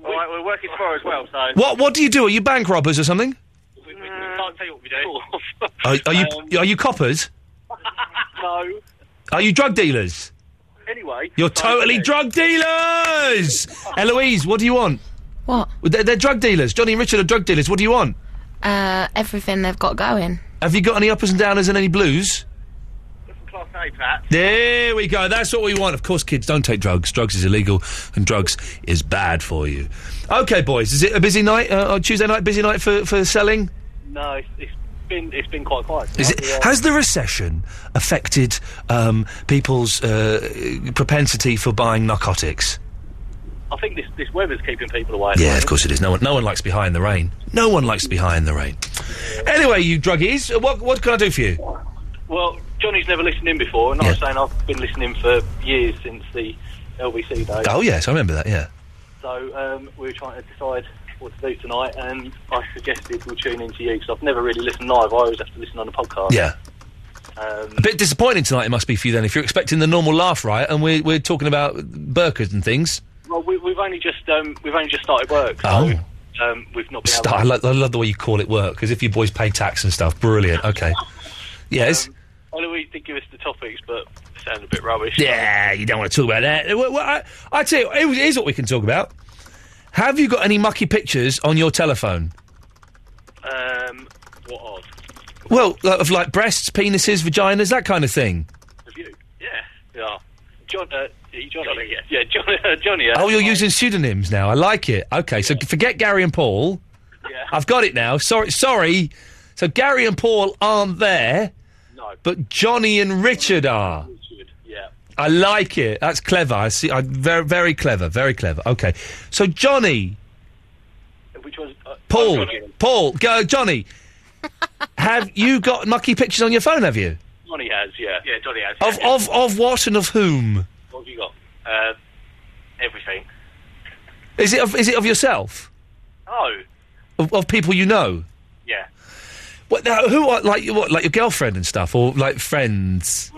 All right, we're working tomorrow as well, so What? What do you do? Are you bank robbers or something? we, we, we can't tell you what we do. [laughs] Are, are you? Um, are you coppers? [laughs] no. Are you drug dealers? Anyway, You're so- totally drug dealers. [laughs] Eloise, what do you want? What? They're, they're drug dealers. Johnny and Richard are drug dealers. What do you want? Uh, everything they've got going. Have you got any uppers and downers and any blues? Class A, Pat. There we go. That's what we want. Of course, kids don't take drugs. Drugs is illegal, and drugs is bad for you. Okay, boys. Is it a busy night? Uh, on Tuesday night, busy night for, for selling? No, it's, it's been it's been quite quiet. Is it, has the recession affected um, people's uh, propensity for buying narcotics? I think this this weather's keeping people away. Yeah, of course it is. No one, no one likes to be high in the rain. No one likes to be high in the rain. Anyway, you druggies, what what can I do for you? Well, Johnny's never listened in before, and I was saying I've been listening for years since the LBC days. Oh yes, I remember that. Yeah. So um, we were trying to decide what to do tonight, and I suggested we'll tune into you because I've never really listened live. I always have to listen on the podcast. Yeah. Um, A bit disappointing tonight it must be for you then, if you're expecting the normal laugh riot, and we're we're talking about burkas and things. well, we, we've only just um, we've only just started work. So, Oh. Um, we've not been able. Star, I, lo- I love the way you call it work, as if you boys pay tax and stuff. Brilliant. Okay. Yes. Eloise did give us the topics, but it sounded a bit rubbish. Yeah, you don't want to talk about that. Well, well, I, I tell you, here- here's what we can talk about. Have you got any mucky pictures on your telephone? Um, what odd? Well, like, of like breasts, penises, vaginas, that kind of thing. Have you? Yeah. Yeah. John, uh, Johnny, Johnny, yeah, yeah, Johnny, uh, Johnny. Uh, Oh, you're using pseudonyms now. I like it. Okay, so forget Gary and Paul. Yeah. I've got it now. Sorry, sorry. So Gary and Paul aren't there. No. But Johnny and Richard are. I like it. That's clever. I see. I, very, very clever. Very clever. Okay. So Johnny, Which was uh, Paul, Johnny. Paul, go, Johnny. [laughs] have you got mucky pictures on your phone? Have you? Johnny has, yeah. Yeah, Johnny has. Of yeah. of of what and of whom? What have you got? Uh, everything. Is it of, is it of yourself? Oh, Of, of people you know? yeah. What? Now, who are like what? Like your girlfriend and stuff, or like friends?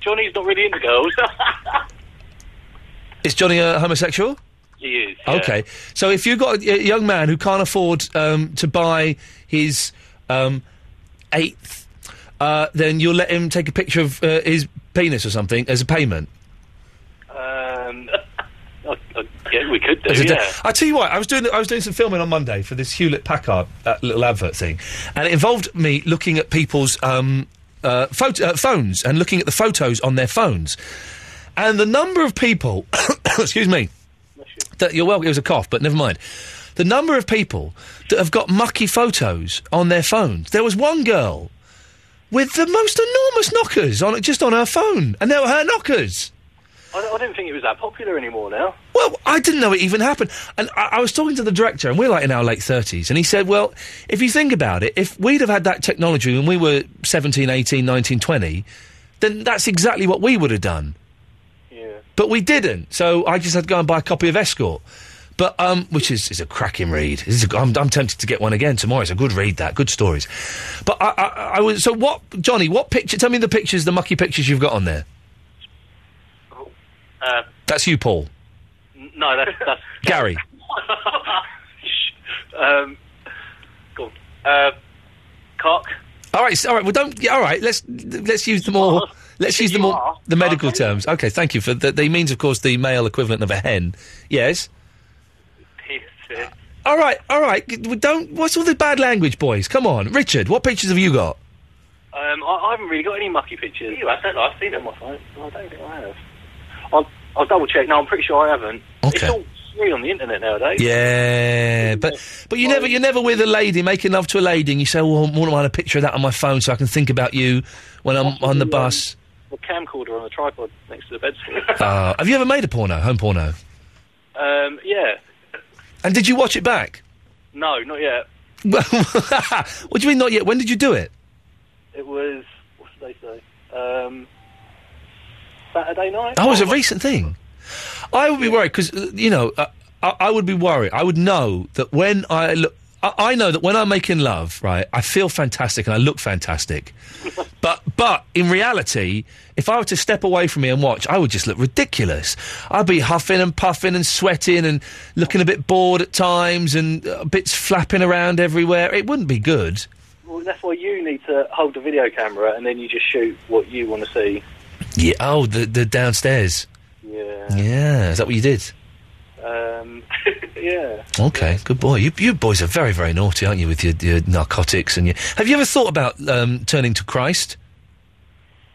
Johnny's not really into girls. [laughs] Is Johnny a homosexual? he is. yeah. Okay, so if you've got a, a young man who can't afford um, to buy his um, eighth, uh, then you'll let him take a picture of uh, his penis or something as a payment. Um, uh, uh, yeah, we could do. As a da- yeah. I tell you what, I was doing I was doing some filming on Monday for this Hewlett Packard uh, little advert thing, and it involved me looking at people's um, uh, photo, uh, phones and looking at the photos on their phones, and the number of people, [coughs] excuse me, that you're welcome. It was a cough, but never mind. The number of people that have got mucky photos on their phones. There was one girl with the most enormous knockers on it, just on her phone, and they were her knockers. I, don't- I don't think it was that popular anymore now. Well, I didn't know it even happened. And I, I was talking to the director, and we're like in our late 30s, and he said, Well, if you think about it, if we'd have had that technology when we were 17, 18, 19, 20, then that's exactly what we would have done. Yeah. But we didn't, so I just had to go and buy a copy of Escort. But um, which is, is a cracking read. This is a, I'm, I'm tempted to get one again tomorrow. It's a good read. That good stories. But I, I, I was so what, Johnny? What picture? Tell me the pictures, the mucky pictures you've got on there. Uh, That's you, Paul. n- no, that's that's [laughs] Gary. [laughs] um, go on. Uh, cock. All right, all right. Well, don't. Yeah, all right. Let's let's use the more. Let's use the more the medical terms. Okay, thank you for that. They means, of course, the male equivalent of a hen. Yes. All right, all right. Don't. What's all the bad language, boys? Come on, Richard. What pictures have you got? Um, I, I haven't really got any mucky pictures. You have, I've seen them on my phone. I don't think I have. I'll, I'll double check. No, I'm pretty sure I haven't. It's all free on the internet nowadays. Yeah, but but you never you're never with a lady making love to a lady, and you say, "Well, I want to have a picture of that on my phone so I can think about you when I'm on the bus." The camcorder on a tripod next to the bedspread. Uh, have you ever made a porno, home porno? um, yeah. And did you watch it back? No, not yet. [laughs] what do you mean not yet? When did you do it? It was what did they say? Um, Saturday night. Oh, it was a recent thing. I would be worried because you know uh, I, I would be worried. I would know that when I look. I I know that when I'm making love, right, I feel fantastic and I look fantastic. [laughs] but but in reality, if I were to step away from me and watch, I would just look ridiculous. I'd be huffing and puffing and sweating and looking a bit bored at times and uh, bits flapping around everywhere. It wouldn't be good. Well, that's why you need to hold the video camera and then you just shoot what you want to see. Yeah. Oh, the the downstairs. Yeah. Yeah. Is that what you did? Um, [laughs] yeah. Okay, good boy. You, you boys are very, very naughty, aren't you, with your, your narcotics and your... Have you ever thought about um, turning to Christ?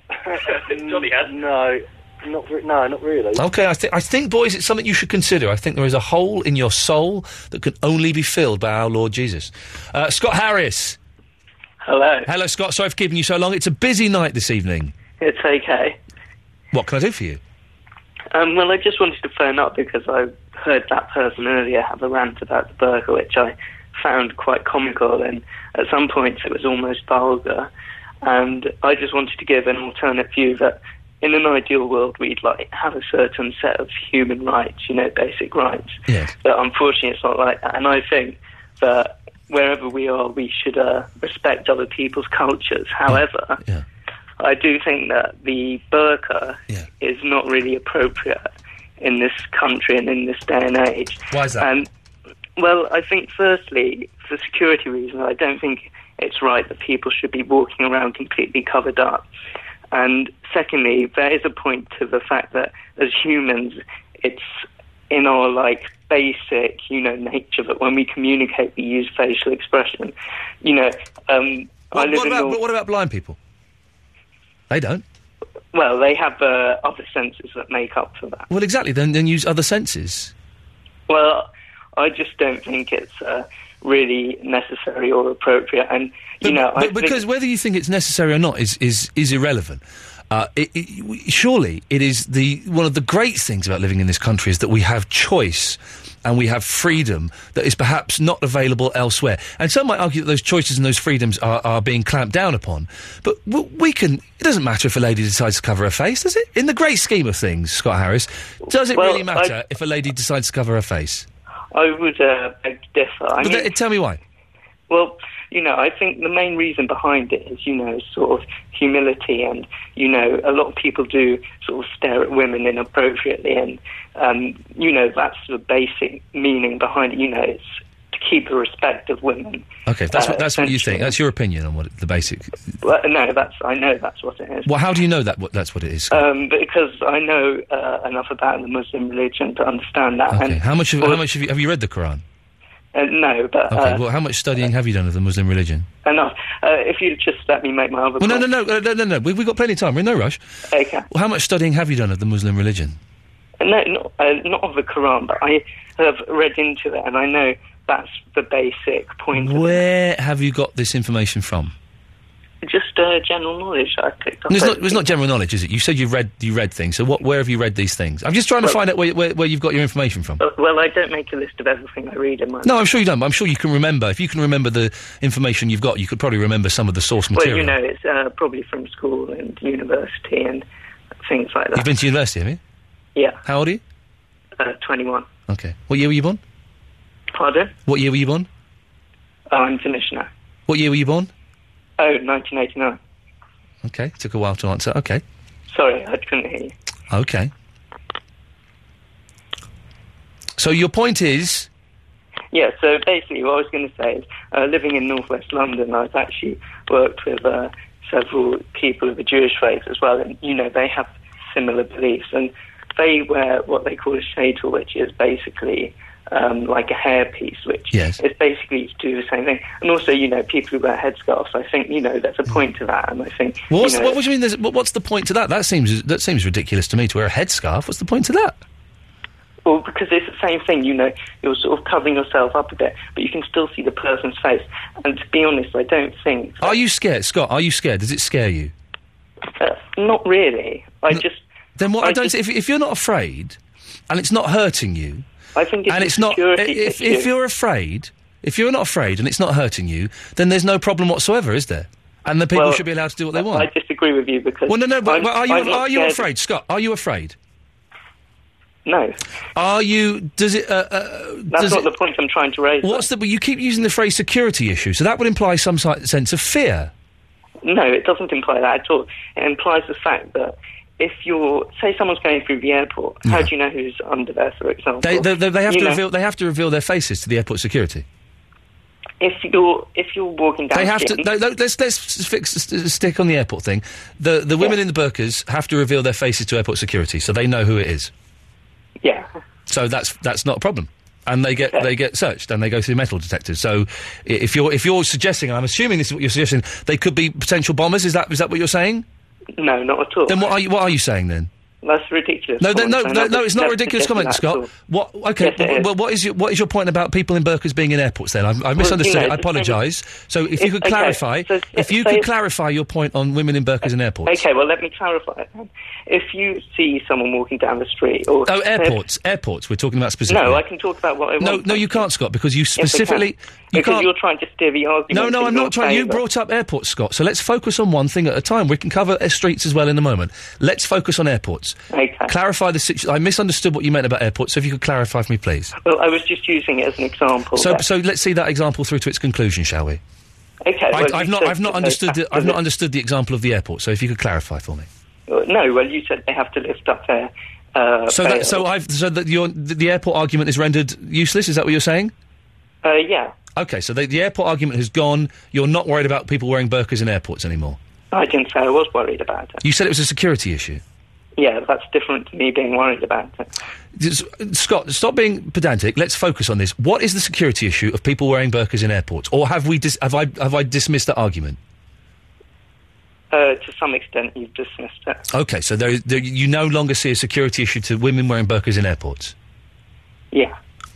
[laughs] Johnny has. No, not re- no, not really. Okay, I, thi- I think, boys, it's something you should consider. I think there is a hole in your soul that can only be filled by our Lord Jesus. Uh, Scott Harris. Hello. Hello, Scott. Sorry for keeping you so long. It's a busy night this evening. It's okay. What can I do for you? Um, well, I just wanted to phone up because I heard that person earlier have a rant about the burqa, which I found quite comical, and at some points it was almost vulgar. And I just wanted to give an alternate view that in an ideal world we'd like have a certain set of human rights, you know, basic rights. Yes. But unfortunately, it's not like that. And I think that wherever we are, we should uh, respect other people's cultures. However, I do think that the burqa is not really appropriate in this country and in this day and age. Why is that? Um, well, I think firstly, for security reasons, I don't think it's right that people should be walking around completely covered up. And secondly, there is a point to the fact that as humans, it's in our like basic, you know, nature that when we communicate, we use facial expression. You know, um, What, live what in about, North- what about blind people? They don't. well, they have uh, other senses that make up for that. Well, exactly. Then, then use other senses. Well, I just don't think it's uh, really necessary or appropriate. And you know, I But because whether you think it's necessary or not is is is irrelevant. Uh, it, it, surely it is the one of the great things about living in this country is that we have choice and we have freedom that is perhaps not available elsewhere. And some might argue that those choices and those freedoms are, are being clamped down upon. But w- we can. It doesn't matter if a lady decides to cover her face, does it? In the great scheme of things, Scott Harris, does it Well, really matter I- if a lady decides to cover her face? I would uh, beg to differ. I mean, th- tell me why. Well, you know, I think the main reason behind it is, you know, sort of humility, and you know, a lot of people do sort of stare at women inappropriately, and um, you know, that's the basic meaning behind it. You know, it's to keep the respect of women. Okay, that's Uh, what that's what you think. That's your opinion on what the basic. Well, no, that's I know that's what it is. Well, how do you know that? What that's what it is? Um, because I know uh, enough about the Muslim religion to understand that. Okay. And, How much? Have, well, how much have you have you read the Quran? Uh, no, but Okay. uh, well, how much studying have you done of the Muslim religion? enough. Uh, if you just let me make my other Well, no, point. no, no, uh, no, no, no. We, we've got plenty of time. We're in no rush. Okay. Well, how much studying have you done of the Muslim religion? No, not, uh, not of the Quran, but I have read into it, and I know that's the basic point. Where have you got this information from? Just uh, general knowledge I picked up. It's not, it's not general knowledge, is it? You said you read you read things. So what? Where have you read these things? I'm just trying to Well- find out where, where, where you've got your information from. Uh, well, I don't make a list of everything I read in my. No, I'm sure you don't. But I'm sure you can remember. If you can remember the information you've got, you could probably remember some of the source Well, material. you know, it's uh, probably from school and university and things like that. You've been to university, have you? Yeah, How old are you? uh, 21. Okay. What year were you born? Pardon? What year were you born? Oh, I'm finished now. What year were you born? Oh, 1989. Okay, took a while to answer. Okay. Sorry, I couldn't hear you. Okay. So your point is, Yeah, so basically what I was going to say is, uh, living in northwest London, I've actually worked with uh, several people of the Jewish faith as well, and, you know, they have similar beliefs, and they wear what they call a shaitel, which is basically um, like a hairpiece, which Yes. is basically to do the same thing. And also, you know, people who wear headscarves, I think, you know, there's a point to that, and I think, well, what's, you know, what, what do you mean? There's, what's the point to that? That seems that seems ridiculous to me to wear a headscarf. What's the point to that? Well, because it's the same thing, you know, you're sort of covering yourself up a bit, but you can still see the person's face. And to be honest, I don't think, Are you scared, Scott? Are you scared? Does it scare you? uh, not really. I just, Then what? I, I don't. just- if, if you're not afraid, and it's not hurting you, I think it's and it's not. If, issue. if you're afraid, if you're not afraid, and it's not hurting you, then there's no problem whatsoever, is there? And the people Well, should be allowed to do what they want. I disagree with you because. well, no, no. But, but are you are you afraid, Scott? Are you afraid? No. Are you? Does it? Uh, uh, That's does not it, the point I'm trying to raise. What's the? But you keep using the phrase security issue, so that would imply some si- sense of fear. No, it doesn't imply that at all. It implies the fact that if you're, say, someone's going through the airport, how do you know who's under there, for example? They, they, they, have You to know, reveal. They have to reveal their faces to the airport security. If you're if you're walking down, They have the to. No, no, let's let's fix stick on the airport thing. The the women in the burqas have to reveal their faces to airport security, so they know who it is. Yeah. So that's that's not a problem. And they get they get searched and they go through metal detectors. So if you're if you're suggesting, and I'm assuming this is what you're suggesting, they could be potential bombers. Is that is that what you're saying? No, not at all. Then what are you what are you saying then? That's ridiculous. No, then, no, no, no, it's not a ridiculous comment, Scott. What? Okay, well, what is your what is your point about people in burqas being in airports? Then Well, misunderstood. I it's the same- apologise. So if you could clarify, if you could clarify your point on women in burqas in airports. Okay, well, let me clarify. If you see someone walking down the street, or Oh, airports, airports. We're talking about specifically. No, I can talk about what I No, want. no, you can't, Scott, because you specifically. you because you're trying to steer the argument. No, no, I'm not trying. You brought up airports, Scott. So let's focus on one thing at a time. We can cover streets as well in a moment. Let's focus on airports. Okay. Clarify the situation. I misunderstood what you meant about airports. So if you could clarify for me, please. Well, I was just using it as an example. So, so let's see that example through to its conclusion, shall we? okay, I, well, I've not, I've not understood. The, I've not understood the example of the airport. So if you could clarify for me. No, well, you said they have to lift up their. Uh, So, that, so I've, so that your, the, the airport argument is rendered useless. Is that what you're saying? Uh, yeah, Okay, so the, the airport argument has gone. You're not worried about people wearing burqas in airports anymore. I didn't say I was worried about it. You said it was a security issue. Yeah, that's different to me being worried about it. Scott, stop being pedantic. Let's focus on this. What is the security issue of people wearing burqas in airports, or have we dis- have I have I dismissed that argument? Uh, to some extent, you've dismissed it. Okay, so there, there, you no longer see a security issue to women wearing burqas in airports. Yeah.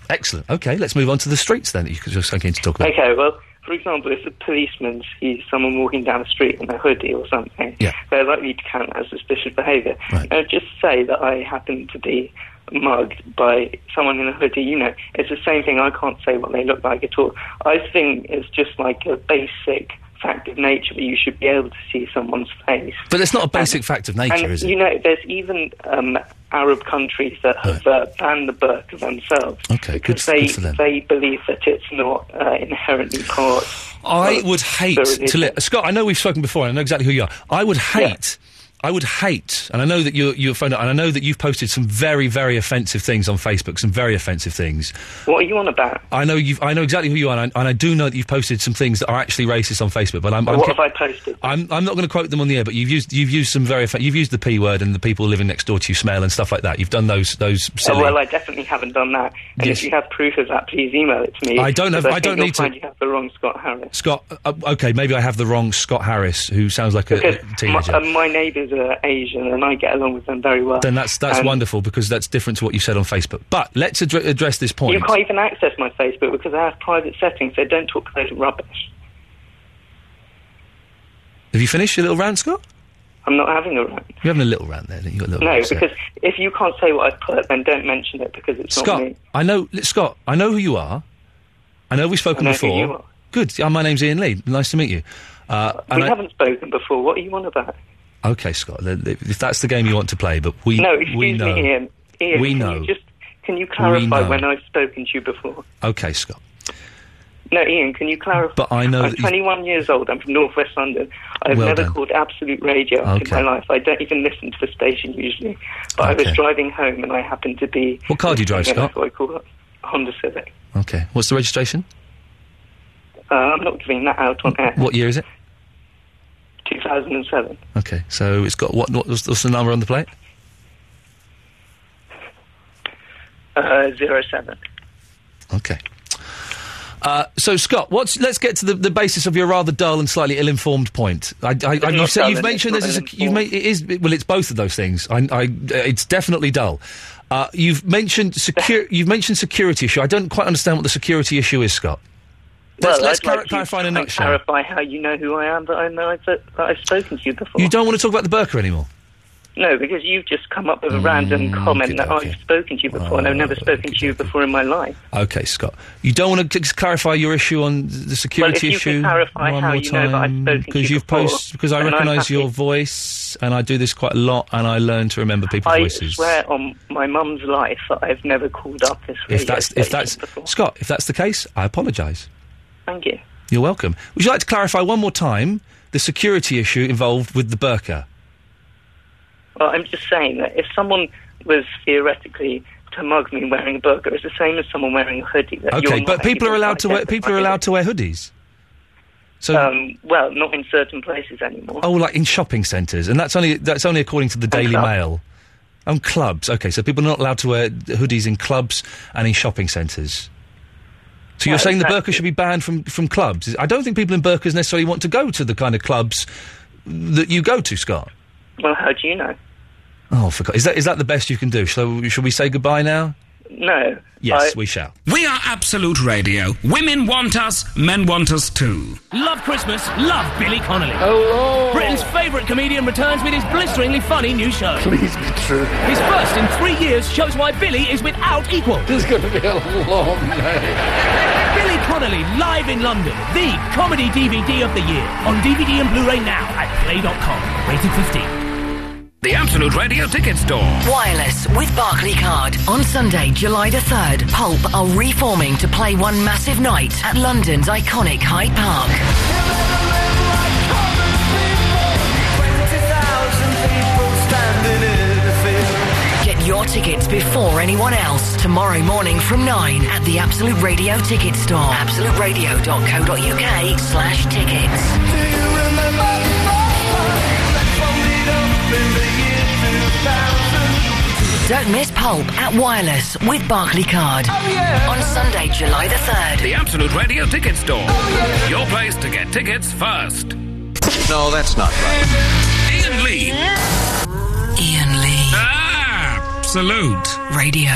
Excellent. Okay, let's move on to the streets then. That you could just something to talk about. Okay, well, for example, if a policeman sees someone walking down the street in a hoodie or something, Yeah. they're likely to count as suspicious behaviour. Now, just say that I happen to be mugged by someone in a hoodie, you know, it's the same thing. I can't say what they look like at all. I think it's just like a basic fact of nature that you should be able to see someone's face. But it's not a basic fact of nature, and is it? you know, there's even um, Arab countries that have uh, banned the burqa themselves Okay, good, they good for them. they believe that it's not uh, inherently part. I would hate to let Scott. I know we've spoken before. and I know exactly who you are. I would hate. I would hate, and I know that you're you're phoned up, and I know that you've posted some very, very offensive things on Facebook. Some very offensive things. What are you on about? I know you've. I know exactly who you are, and I, and I do know that you've posted some things that are actually racist on Facebook. But I'm. I'm what have I posted? I'm, I'm not going to quote them on the air, but you've used you've used some very you've used the p word and the people living next door to you smell and stuff like that. You've done those those Oh, well, I definitely haven't done that. And Yes. if you have proof of that, please email it to me. I don't have- because I don't need to- You have the wrong Scott Harris. Scott, uh, okay, maybe I have the wrong Scott Harris, who sounds like a, a my, uh, my neighbours are Asian, and I get along with them very well. then that's that's And wonderful because that's different to what you said on Facebook. But let's addre- address this point. You can't even access my Facebook because I have private settings. So don't talk of rubbish. Have you finished your little rant, Scott? I'm not having a rant. You're having a little rant there. You got a little No, upset. because if you can't say what I've put, then don't mention it because it's not Scott, me. I know, Scott, I know who you are. I know we've spoken I know who before. you are. Good. My name's Iain Lee. Nice to meet you. Uh, we I- haven't spoken before. What are you on about? Okay, Scott. If that's the game you want to play, but we no, excuse we know. me, Iain. Iain, We can know. You just can you clarify when I've spoken to you before? Okay, Scott. No, Iain, can you clarify? But I know I'm that 21 years old. I'm from North West London. I've Well never done. called Absolute Radio in my life. I don't even listen to the station usually. But I was driving home and I happened to be. What car do you drive, Scott? I'd call it Honda Civic. Okay. What's the registration? Uh, I'm not giving that out on air. What year is it? 2007. Okay. So it's got what? What's, what's the number on the plate? Uh, 07. Okay. Uh, so, Scott, what's let's get to the, the basis of your rather dull and slightly ill-informed point. I, I, I, you dull you've mentioned there's a, you've made, it is well, it's both of those things. I, I, it's definitely dull. Uh, you've mentioned secure. you've mentioned security issue. I don't quite understand what the security issue is, Scott. Let's, well, let's I'd like clarify in a nutshell. clarify how you know who I am, but I know I've, that I've spoken to you before. You don't want to talk about the burqa anymore. No, because you've just come up with a Mm, random comment that I've spoken to you before, and I've never spoken to you before in my life. Okay, Scott. You don't want to just clarify your issue on the security well, issue clarify one how more you know that I've time? spoken to because you you've before, post because I recognise your voice and I do this quite a lot and I learn to remember people's I voices. swear on my mum's life that I've never called up this if that's if that's before. Scott, if that's the case, I apologise. Thank you. You're welcome. Would you like to clarify one more time the security issue involved with the burqa? Well, I'm just saying that if someone was theoretically to mug me wearing a burqa, it's the same as someone wearing a hoodie. That Okay, but people are allowed to wear identify people are allowed to wear hoodies. So um, well, not in certain places anymore. Oh, like in shopping centres, and that's only that's only according to the Daily clubs. Mail. And clubs, okay. So people are not allowed to wear hoodies in clubs and in shopping centres. So you're Well, saying the exactly. burqa should be banned from from clubs? I don't think people in burqas necessarily want to go to the kind of clubs that you go to, Scott. Well, how do you know? Oh, for God. is that is that the best you can do? Shall shall we say goodbye now? No. Yes, we shall. We are Absolute Radio. Women want us, men want us too. Love Christmas, love Billy Connolly. Hello. Britain's favourite comedian returns with his blisteringly funny new show. Please be true. His first in three years shows why Billy is without equal. This is going to be a long night. [laughs] Billy Connolly live in London, the comedy DVD of the year. On DVD and Blu-ray now at play.com. Rated 15. The Absolute Radio Ticket Store. Wireless with Barclaycard. On Sunday, July the 3rd, Pulp are reforming to play one massive night at London's iconic Hyde Park. Get your tickets before anyone else tomorrow morning from 9 at the Absolute Radio Ticket Store. absoluteradio.co.uk slash tickets. Don't miss Pulp at Wireless with Barclaycard. On Sunday, July the 3rd. The Absolute Radio Ticket Store. Your place to get tickets first. No, that's not right. Iain Lee. Iain Lee. Ah, Absolute. Radio.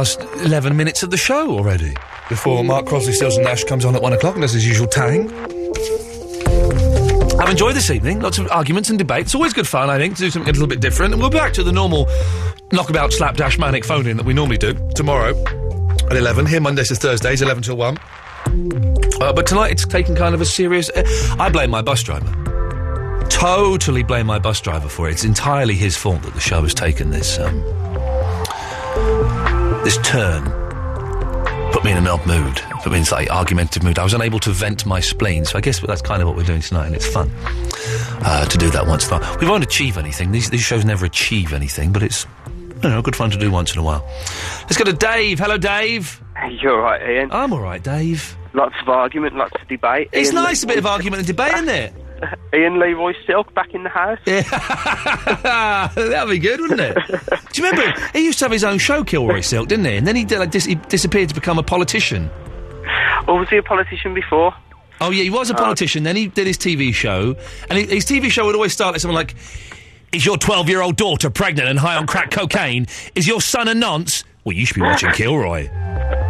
Last 11 minutes of the show already. Before Mark Crosby, Stills and Nash comes on at one o'clock and does his usual tang. I've enjoyed this evening. Lots of arguments and debate. It's always good fun, I think, to do something a little bit different. And we'll be back to the normal knockabout slapdash manic phone in that we normally do tomorrow at 11. Here Mondays to Thursdays, 11 till 1. Uh, but tonight it's taken kind of a serious. Uh, I blame my bus driver. Totally blame my bus driver for it. It's entirely his fault that the show has taken this um, this turn. Put me in an odd mood. Put me in like argumentative mood. I was unable to vent my spleen, so I guess that's kind of what we're doing tonight, and it's fun uh, to do that once in a while. We won't achieve anything. These these shows never achieve anything, but it's you know good fun to do once in a while. Let's go to Dave. Hello, Dave. You're all right, Iain. I'm all right, Dave. Lots of argument, lots of debate. It's Iain nice a bit of argument and debate, isn't it? Iain Leroy Silk back in the house. Yeah. [laughs] That'd be good, wouldn't it? Do you remember he used to have his own show, Kilroy Silk, didn't he? And then he, did, like, dis- he disappeared to become a politician. Or was he a politician before? Oh yeah, he was a uh, politician. Then he did his TV show, and he, his TV show would always start like something like, "Is your twelve-year-old daughter pregnant and high on crack cocaine? Is your son a nonce? Well, you should be watching Kilroy."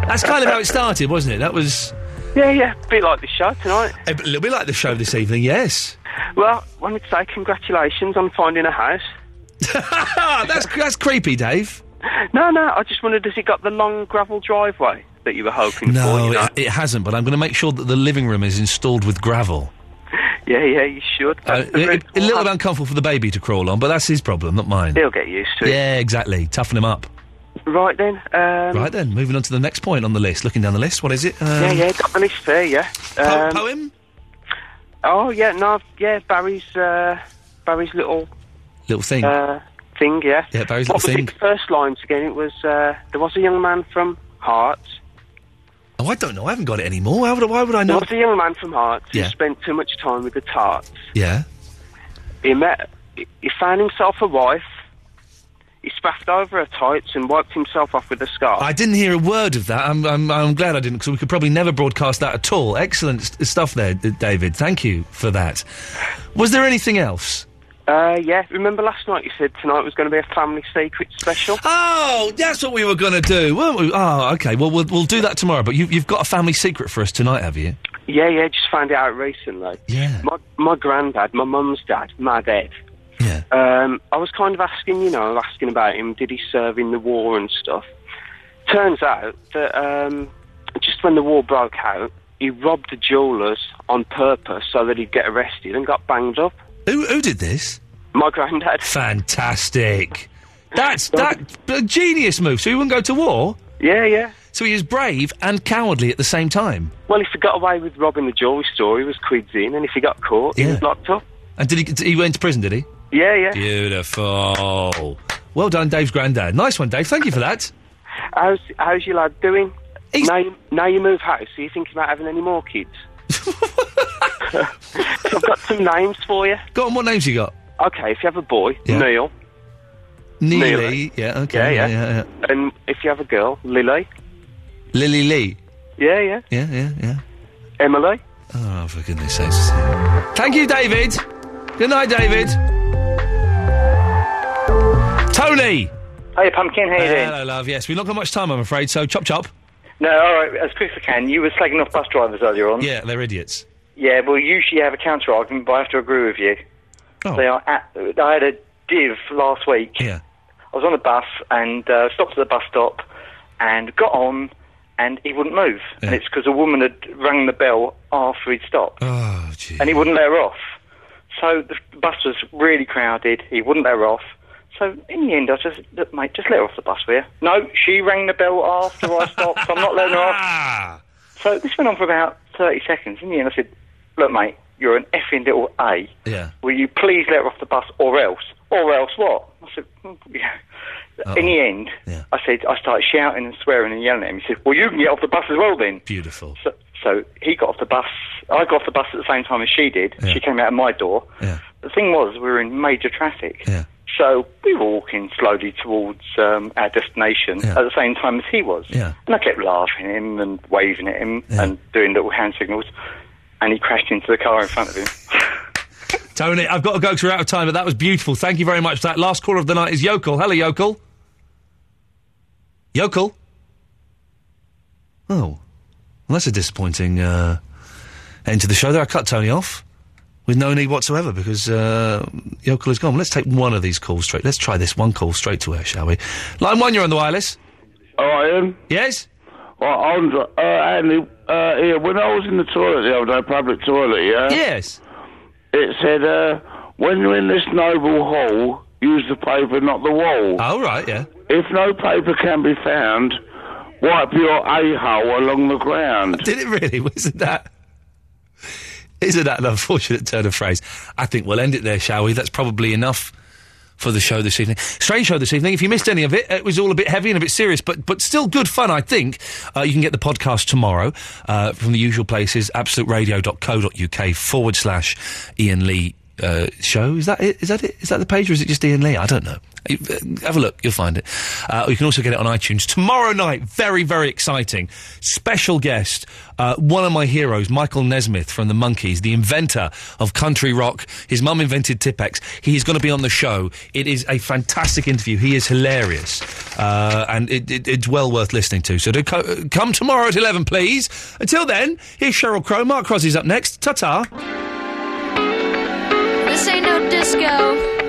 That's kind of how it started, wasn't it? That was Yeah, yeah, a bit like the show tonight. a bit- little bit like the show this evening. Yes. Well, I wanted to say congratulations on finding a house. [laughs] that's that's creepy, Dave. No, no, I just wondered, has it got the long gravel driveway that you were hoping for? No, you know? it, it hasn't. But I'm going to make sure that the living room is installed with gravel. Yeah, yeah, you should. Uh, That's the it- a little bit uncomfortable for the baby to crawl on, but that's his problem, not mine. He'll get used to it. Yeah, exactly. Toughen him up. Right then. Um, right then, moving on to the next point on the list. Looking down the list, what is it? Um, yeah, yeah, got the list there, yeah. Po- Um, poem? Oh, yeah, no, yeah, Barry's, uh, Barry's little, Little thing. uh, thing, yeah. Yeah, Barry's what little was thing. it, the first lines again? It was, uh, there was a young man from Hearts. Oh, I don't know. I haven't got it anymore. How would I, why would I There know? was a young man from Hearts Yeah. who spent too much time with the tarts. Yeah. He met, he- he found himself a wife. He spaffed over her tights and wiped himself off with a scarf. I didn't hear a word of that. I'm, I'm, I'm glad I didn't, because we could probably never broadcast that at all. Excellent st- stuff there, D- David. Thank you for that. Was there anything else? Uh, yeah, remember last night you said tonight was going to be a family secret special? Oh, that's what we were going to do, weren't we? Oh, okay. Well, we'll, we'll do that tomorrow. But you, you've got a family secret for us tonight, have you? Yeah, yeah, just found it out recently. Yeah. My, my granddad, my mum's dad, my dad. Um, I was kind of asking, you know, asking about him. Did he serve in the war and stuff? Turns out that um, just when the war broke out, he robbed the jewellers on purpose so that he'd get arrested and got banged up. Who, who did this? My granddad. Fantastic. That's [laughs] that a genius move. So he wouldn't go to war. Yeah, yeah. So he is brave and cowardly at the same time. Well, if he got away with robbing the jewellery store, he was quids in, and if he got caught, he Yeah. was locked up. And did he? He went to prison, did he? Yeah, yeah. Beautiful. Well done, Dave's granddad. Nice one, Dave. Thank you for that. How's how's your lad doing? Now, you, now you move house, are you thinking about having any more kids? [laughs] I've got some names for you. Go on, what names you got? Okay, if you have a boy. Neil. Neely. Yeah. Okay. Yeah, Yeah. yeah. Yeah. yeah, And if you have a girl, Lily. Lily Lee. Yeah, yeah. Yeah. Yeah. Yeah. Emily. Oh, for goodness sakes. Thank you, David. Good night, David. Tony. Hey, Pumpkin, how you doing? Hello, love. Yes, we've not got much time, I'm afraid. So chop chop. No, all right, as quick as I can. You were slagging off bus drivers earlier on. Yeah, they're idiots. Yeah, well, usually have a counter argument, but I have to agree with you. Oh. They are at, I had a div last week. Yeah. I was on a bus and uh, stopped at the bus stop and got on, and he wouldn't move. And it's because a woman had rang the bell after he'd stopped. Oh, gee. And he wouldn't let her off. So the bus was really crowded. He wouldn't let her off. So in the end, I just, look, mate, just let her off the bus, will you? No, she rang the bell after I stopped, so I'm not letting her off. So this went on for about 30 seconds. In the end, I said, look, mate, you're an effing little A. Yeah. Will you please let her off the bus or else? Or else what? I said, "Hmm, yeah. In the end, I said, I started shouting and swearing and yelling at him. He said, well, you can get off the bus as well then. Beautiful. So, so he got off the bus. I got off the bus at the same time as she did. She came out of my door. Yeah. The thing was, we were in major traffic. Yeah. So we were walking slowly towards um, our destination at the same time as he was. Yeah. And I kept laughing at him and waving at him and doing little hand signals. And he crashed into the car in front of him. [laughs] Tony, I've got to go because we're out of time, but that was beautiful. Thank you very much for that. Last caller of the night is Yokel. Hello, Yokel. Yokel. Oh, well, that's a disappointing uh, end to the show. There, I cut Tony off with no need whatsoever because uh, Yokel is gone. Let's take one of these calls straight. Let's try this one call straight to her, shall we? Line one, you're on the wireless. Oh, I am. Yes. Well, Andre, uh, Andy, uh, here, when I was in the toilet the other day, public toilet, yeah? Yes. It said, uh, when you're in this noble hall, use the paper, not the wall. Oh, right, yeah. If no paper can be found, wipe your a-hole along the ground. Did it really? [laughs] Wasn't that? Isn't that an unfortunate turn of phrase? I think we'll end it there, shall we? That's probably enough for the show this evening. Strange show this evening. If you missed any of it, it was all a bit heavy and a bit serious, but but still good fun, I think. Uh, you can get the podcast tomorrow uh, from the usual places, absoluteradio.co.uk forward slash Iain Lee uh, show. Is that it? Is that it? Is that the page or is it just Iain Lee? I don't know. Uh, Have a look, you'll find it. Uh, you can also get it on iTunes. Tomorrow night, very, very exciting. Special guest, uh, one of my heroes, Michael Nesmith from the Monkees, the inventor of country rock. His mum invented Tipp-Ex. He is going to be on the show. It is a fantastic interview. He is hilarious. Uh, and it, it, it's well worth listening to. So co- come tomorrow at 11, please. Until then, here's Sheryl Crow. Mark Crosby's up next. Ta-ta. This ain't no disco.